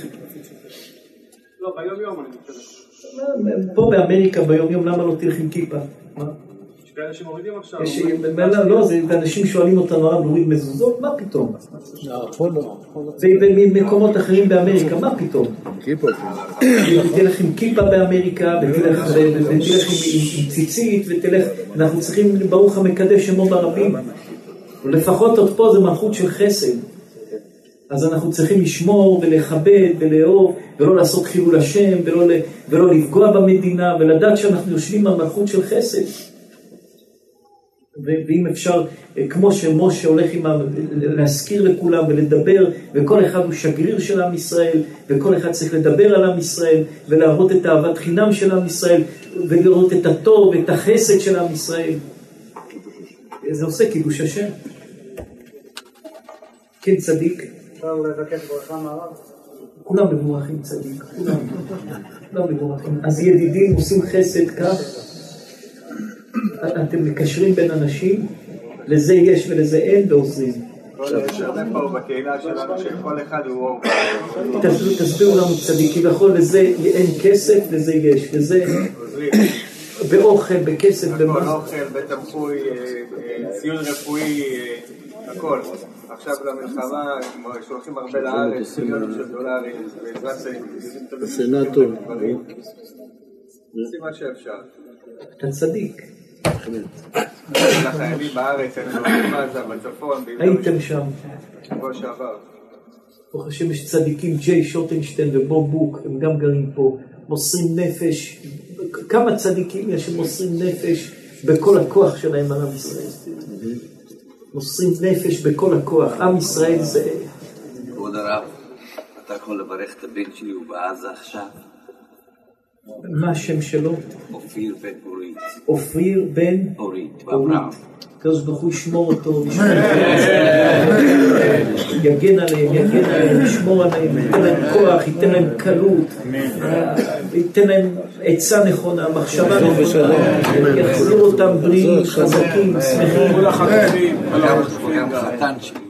לא, ביום יום אני מתכוון. פה באמריקה ביום יום למה לא תלך עם כיפה? מה? כאלה שמורידים עכשיו. לא, לא, זה אנשים שואלים אותנו הרב להוריד מזוזות? מה פתאום? לא, לא. לא. ובמקומות אחרים באמריקה, מה פתאום? כיפה. תלך עם כיפה באמריקה, ותלך ותלך עם- ציצית, ותלך, אנחנו צריכים, ברוך המקדש שמו ברבים. לפחות עוד פה זה מלכות של חסד. אז אנחנו צריכים לשמור ולכבד ולאהוב, ולא לעשות חילול השם, ולא, ולא לפגוע במדינה, ולדעת שאנחנו יושבים על מלכות של חסד. ואם אפשר, אה, כמו שמשה הולך עם ה... להזכיר לכולם ולדבר, וכל אחד הוא שגריר של עם ישראל, וכל אחד צריך לדבר על עם ישראל, ולהראות את אהבת חינם של עם ישראל, ולראות את הטוב, את החסד של עם ישראל. זה עושה קידוש השם. כן, צדיק. אפשר לבקש ברכה מהרב? כולם מבורכים צדיק, כולם, כולם מבורכים. אז ידידים עושים חסד כך, אתם מקשרים בין אנשים, לזה יש ולזה אין ועוזרים. הוא אור. תסבירו- לנו צדיק, כביכול לזה אין כסף, לזה יש, לזה באוכל, בכסף, הכל, במה. אוכל, בית תמחוי, אה, אה, ציוד רפואי, אה, הכל. עכשיו למלחמה, שולחים הרבה לארץ, מיליונים של דולרים, בעזרת זה, הסנאטור. עושים מה שאפשר. אתה צדיק. לחיילים בארץ, היינו בעזה, בצפון, הייתם שם. בשבוע שעבר. ברוך השם יש צדיקים, ג'יי שוטנשטיין ובוב בוק, הם גם גרים פה, מוסרים נפש, כמה צדיקים יש שמוסרים נפש בכל הכוח שלהם על עם ישראל. מוסרים נפש בכל הכוח, עם ישראל זה... כבוד הרב, אתה יכול לברך את הבן שלי, הוא בעזה עכשיו, מה השם שלו? אופיר בן אורית. אופיר בן אורית. הקדוש ברוך הוא ישמור אותו, יגן עליהם, יגן עליהם, ישמור עליהם, ייתן להם כוח, ייתן להם קלות, ייתן להם עצה נכונה, מחשבה נכונה, יחזיר אותם בריאים, חזקים, שמחים. גם החתן שלי.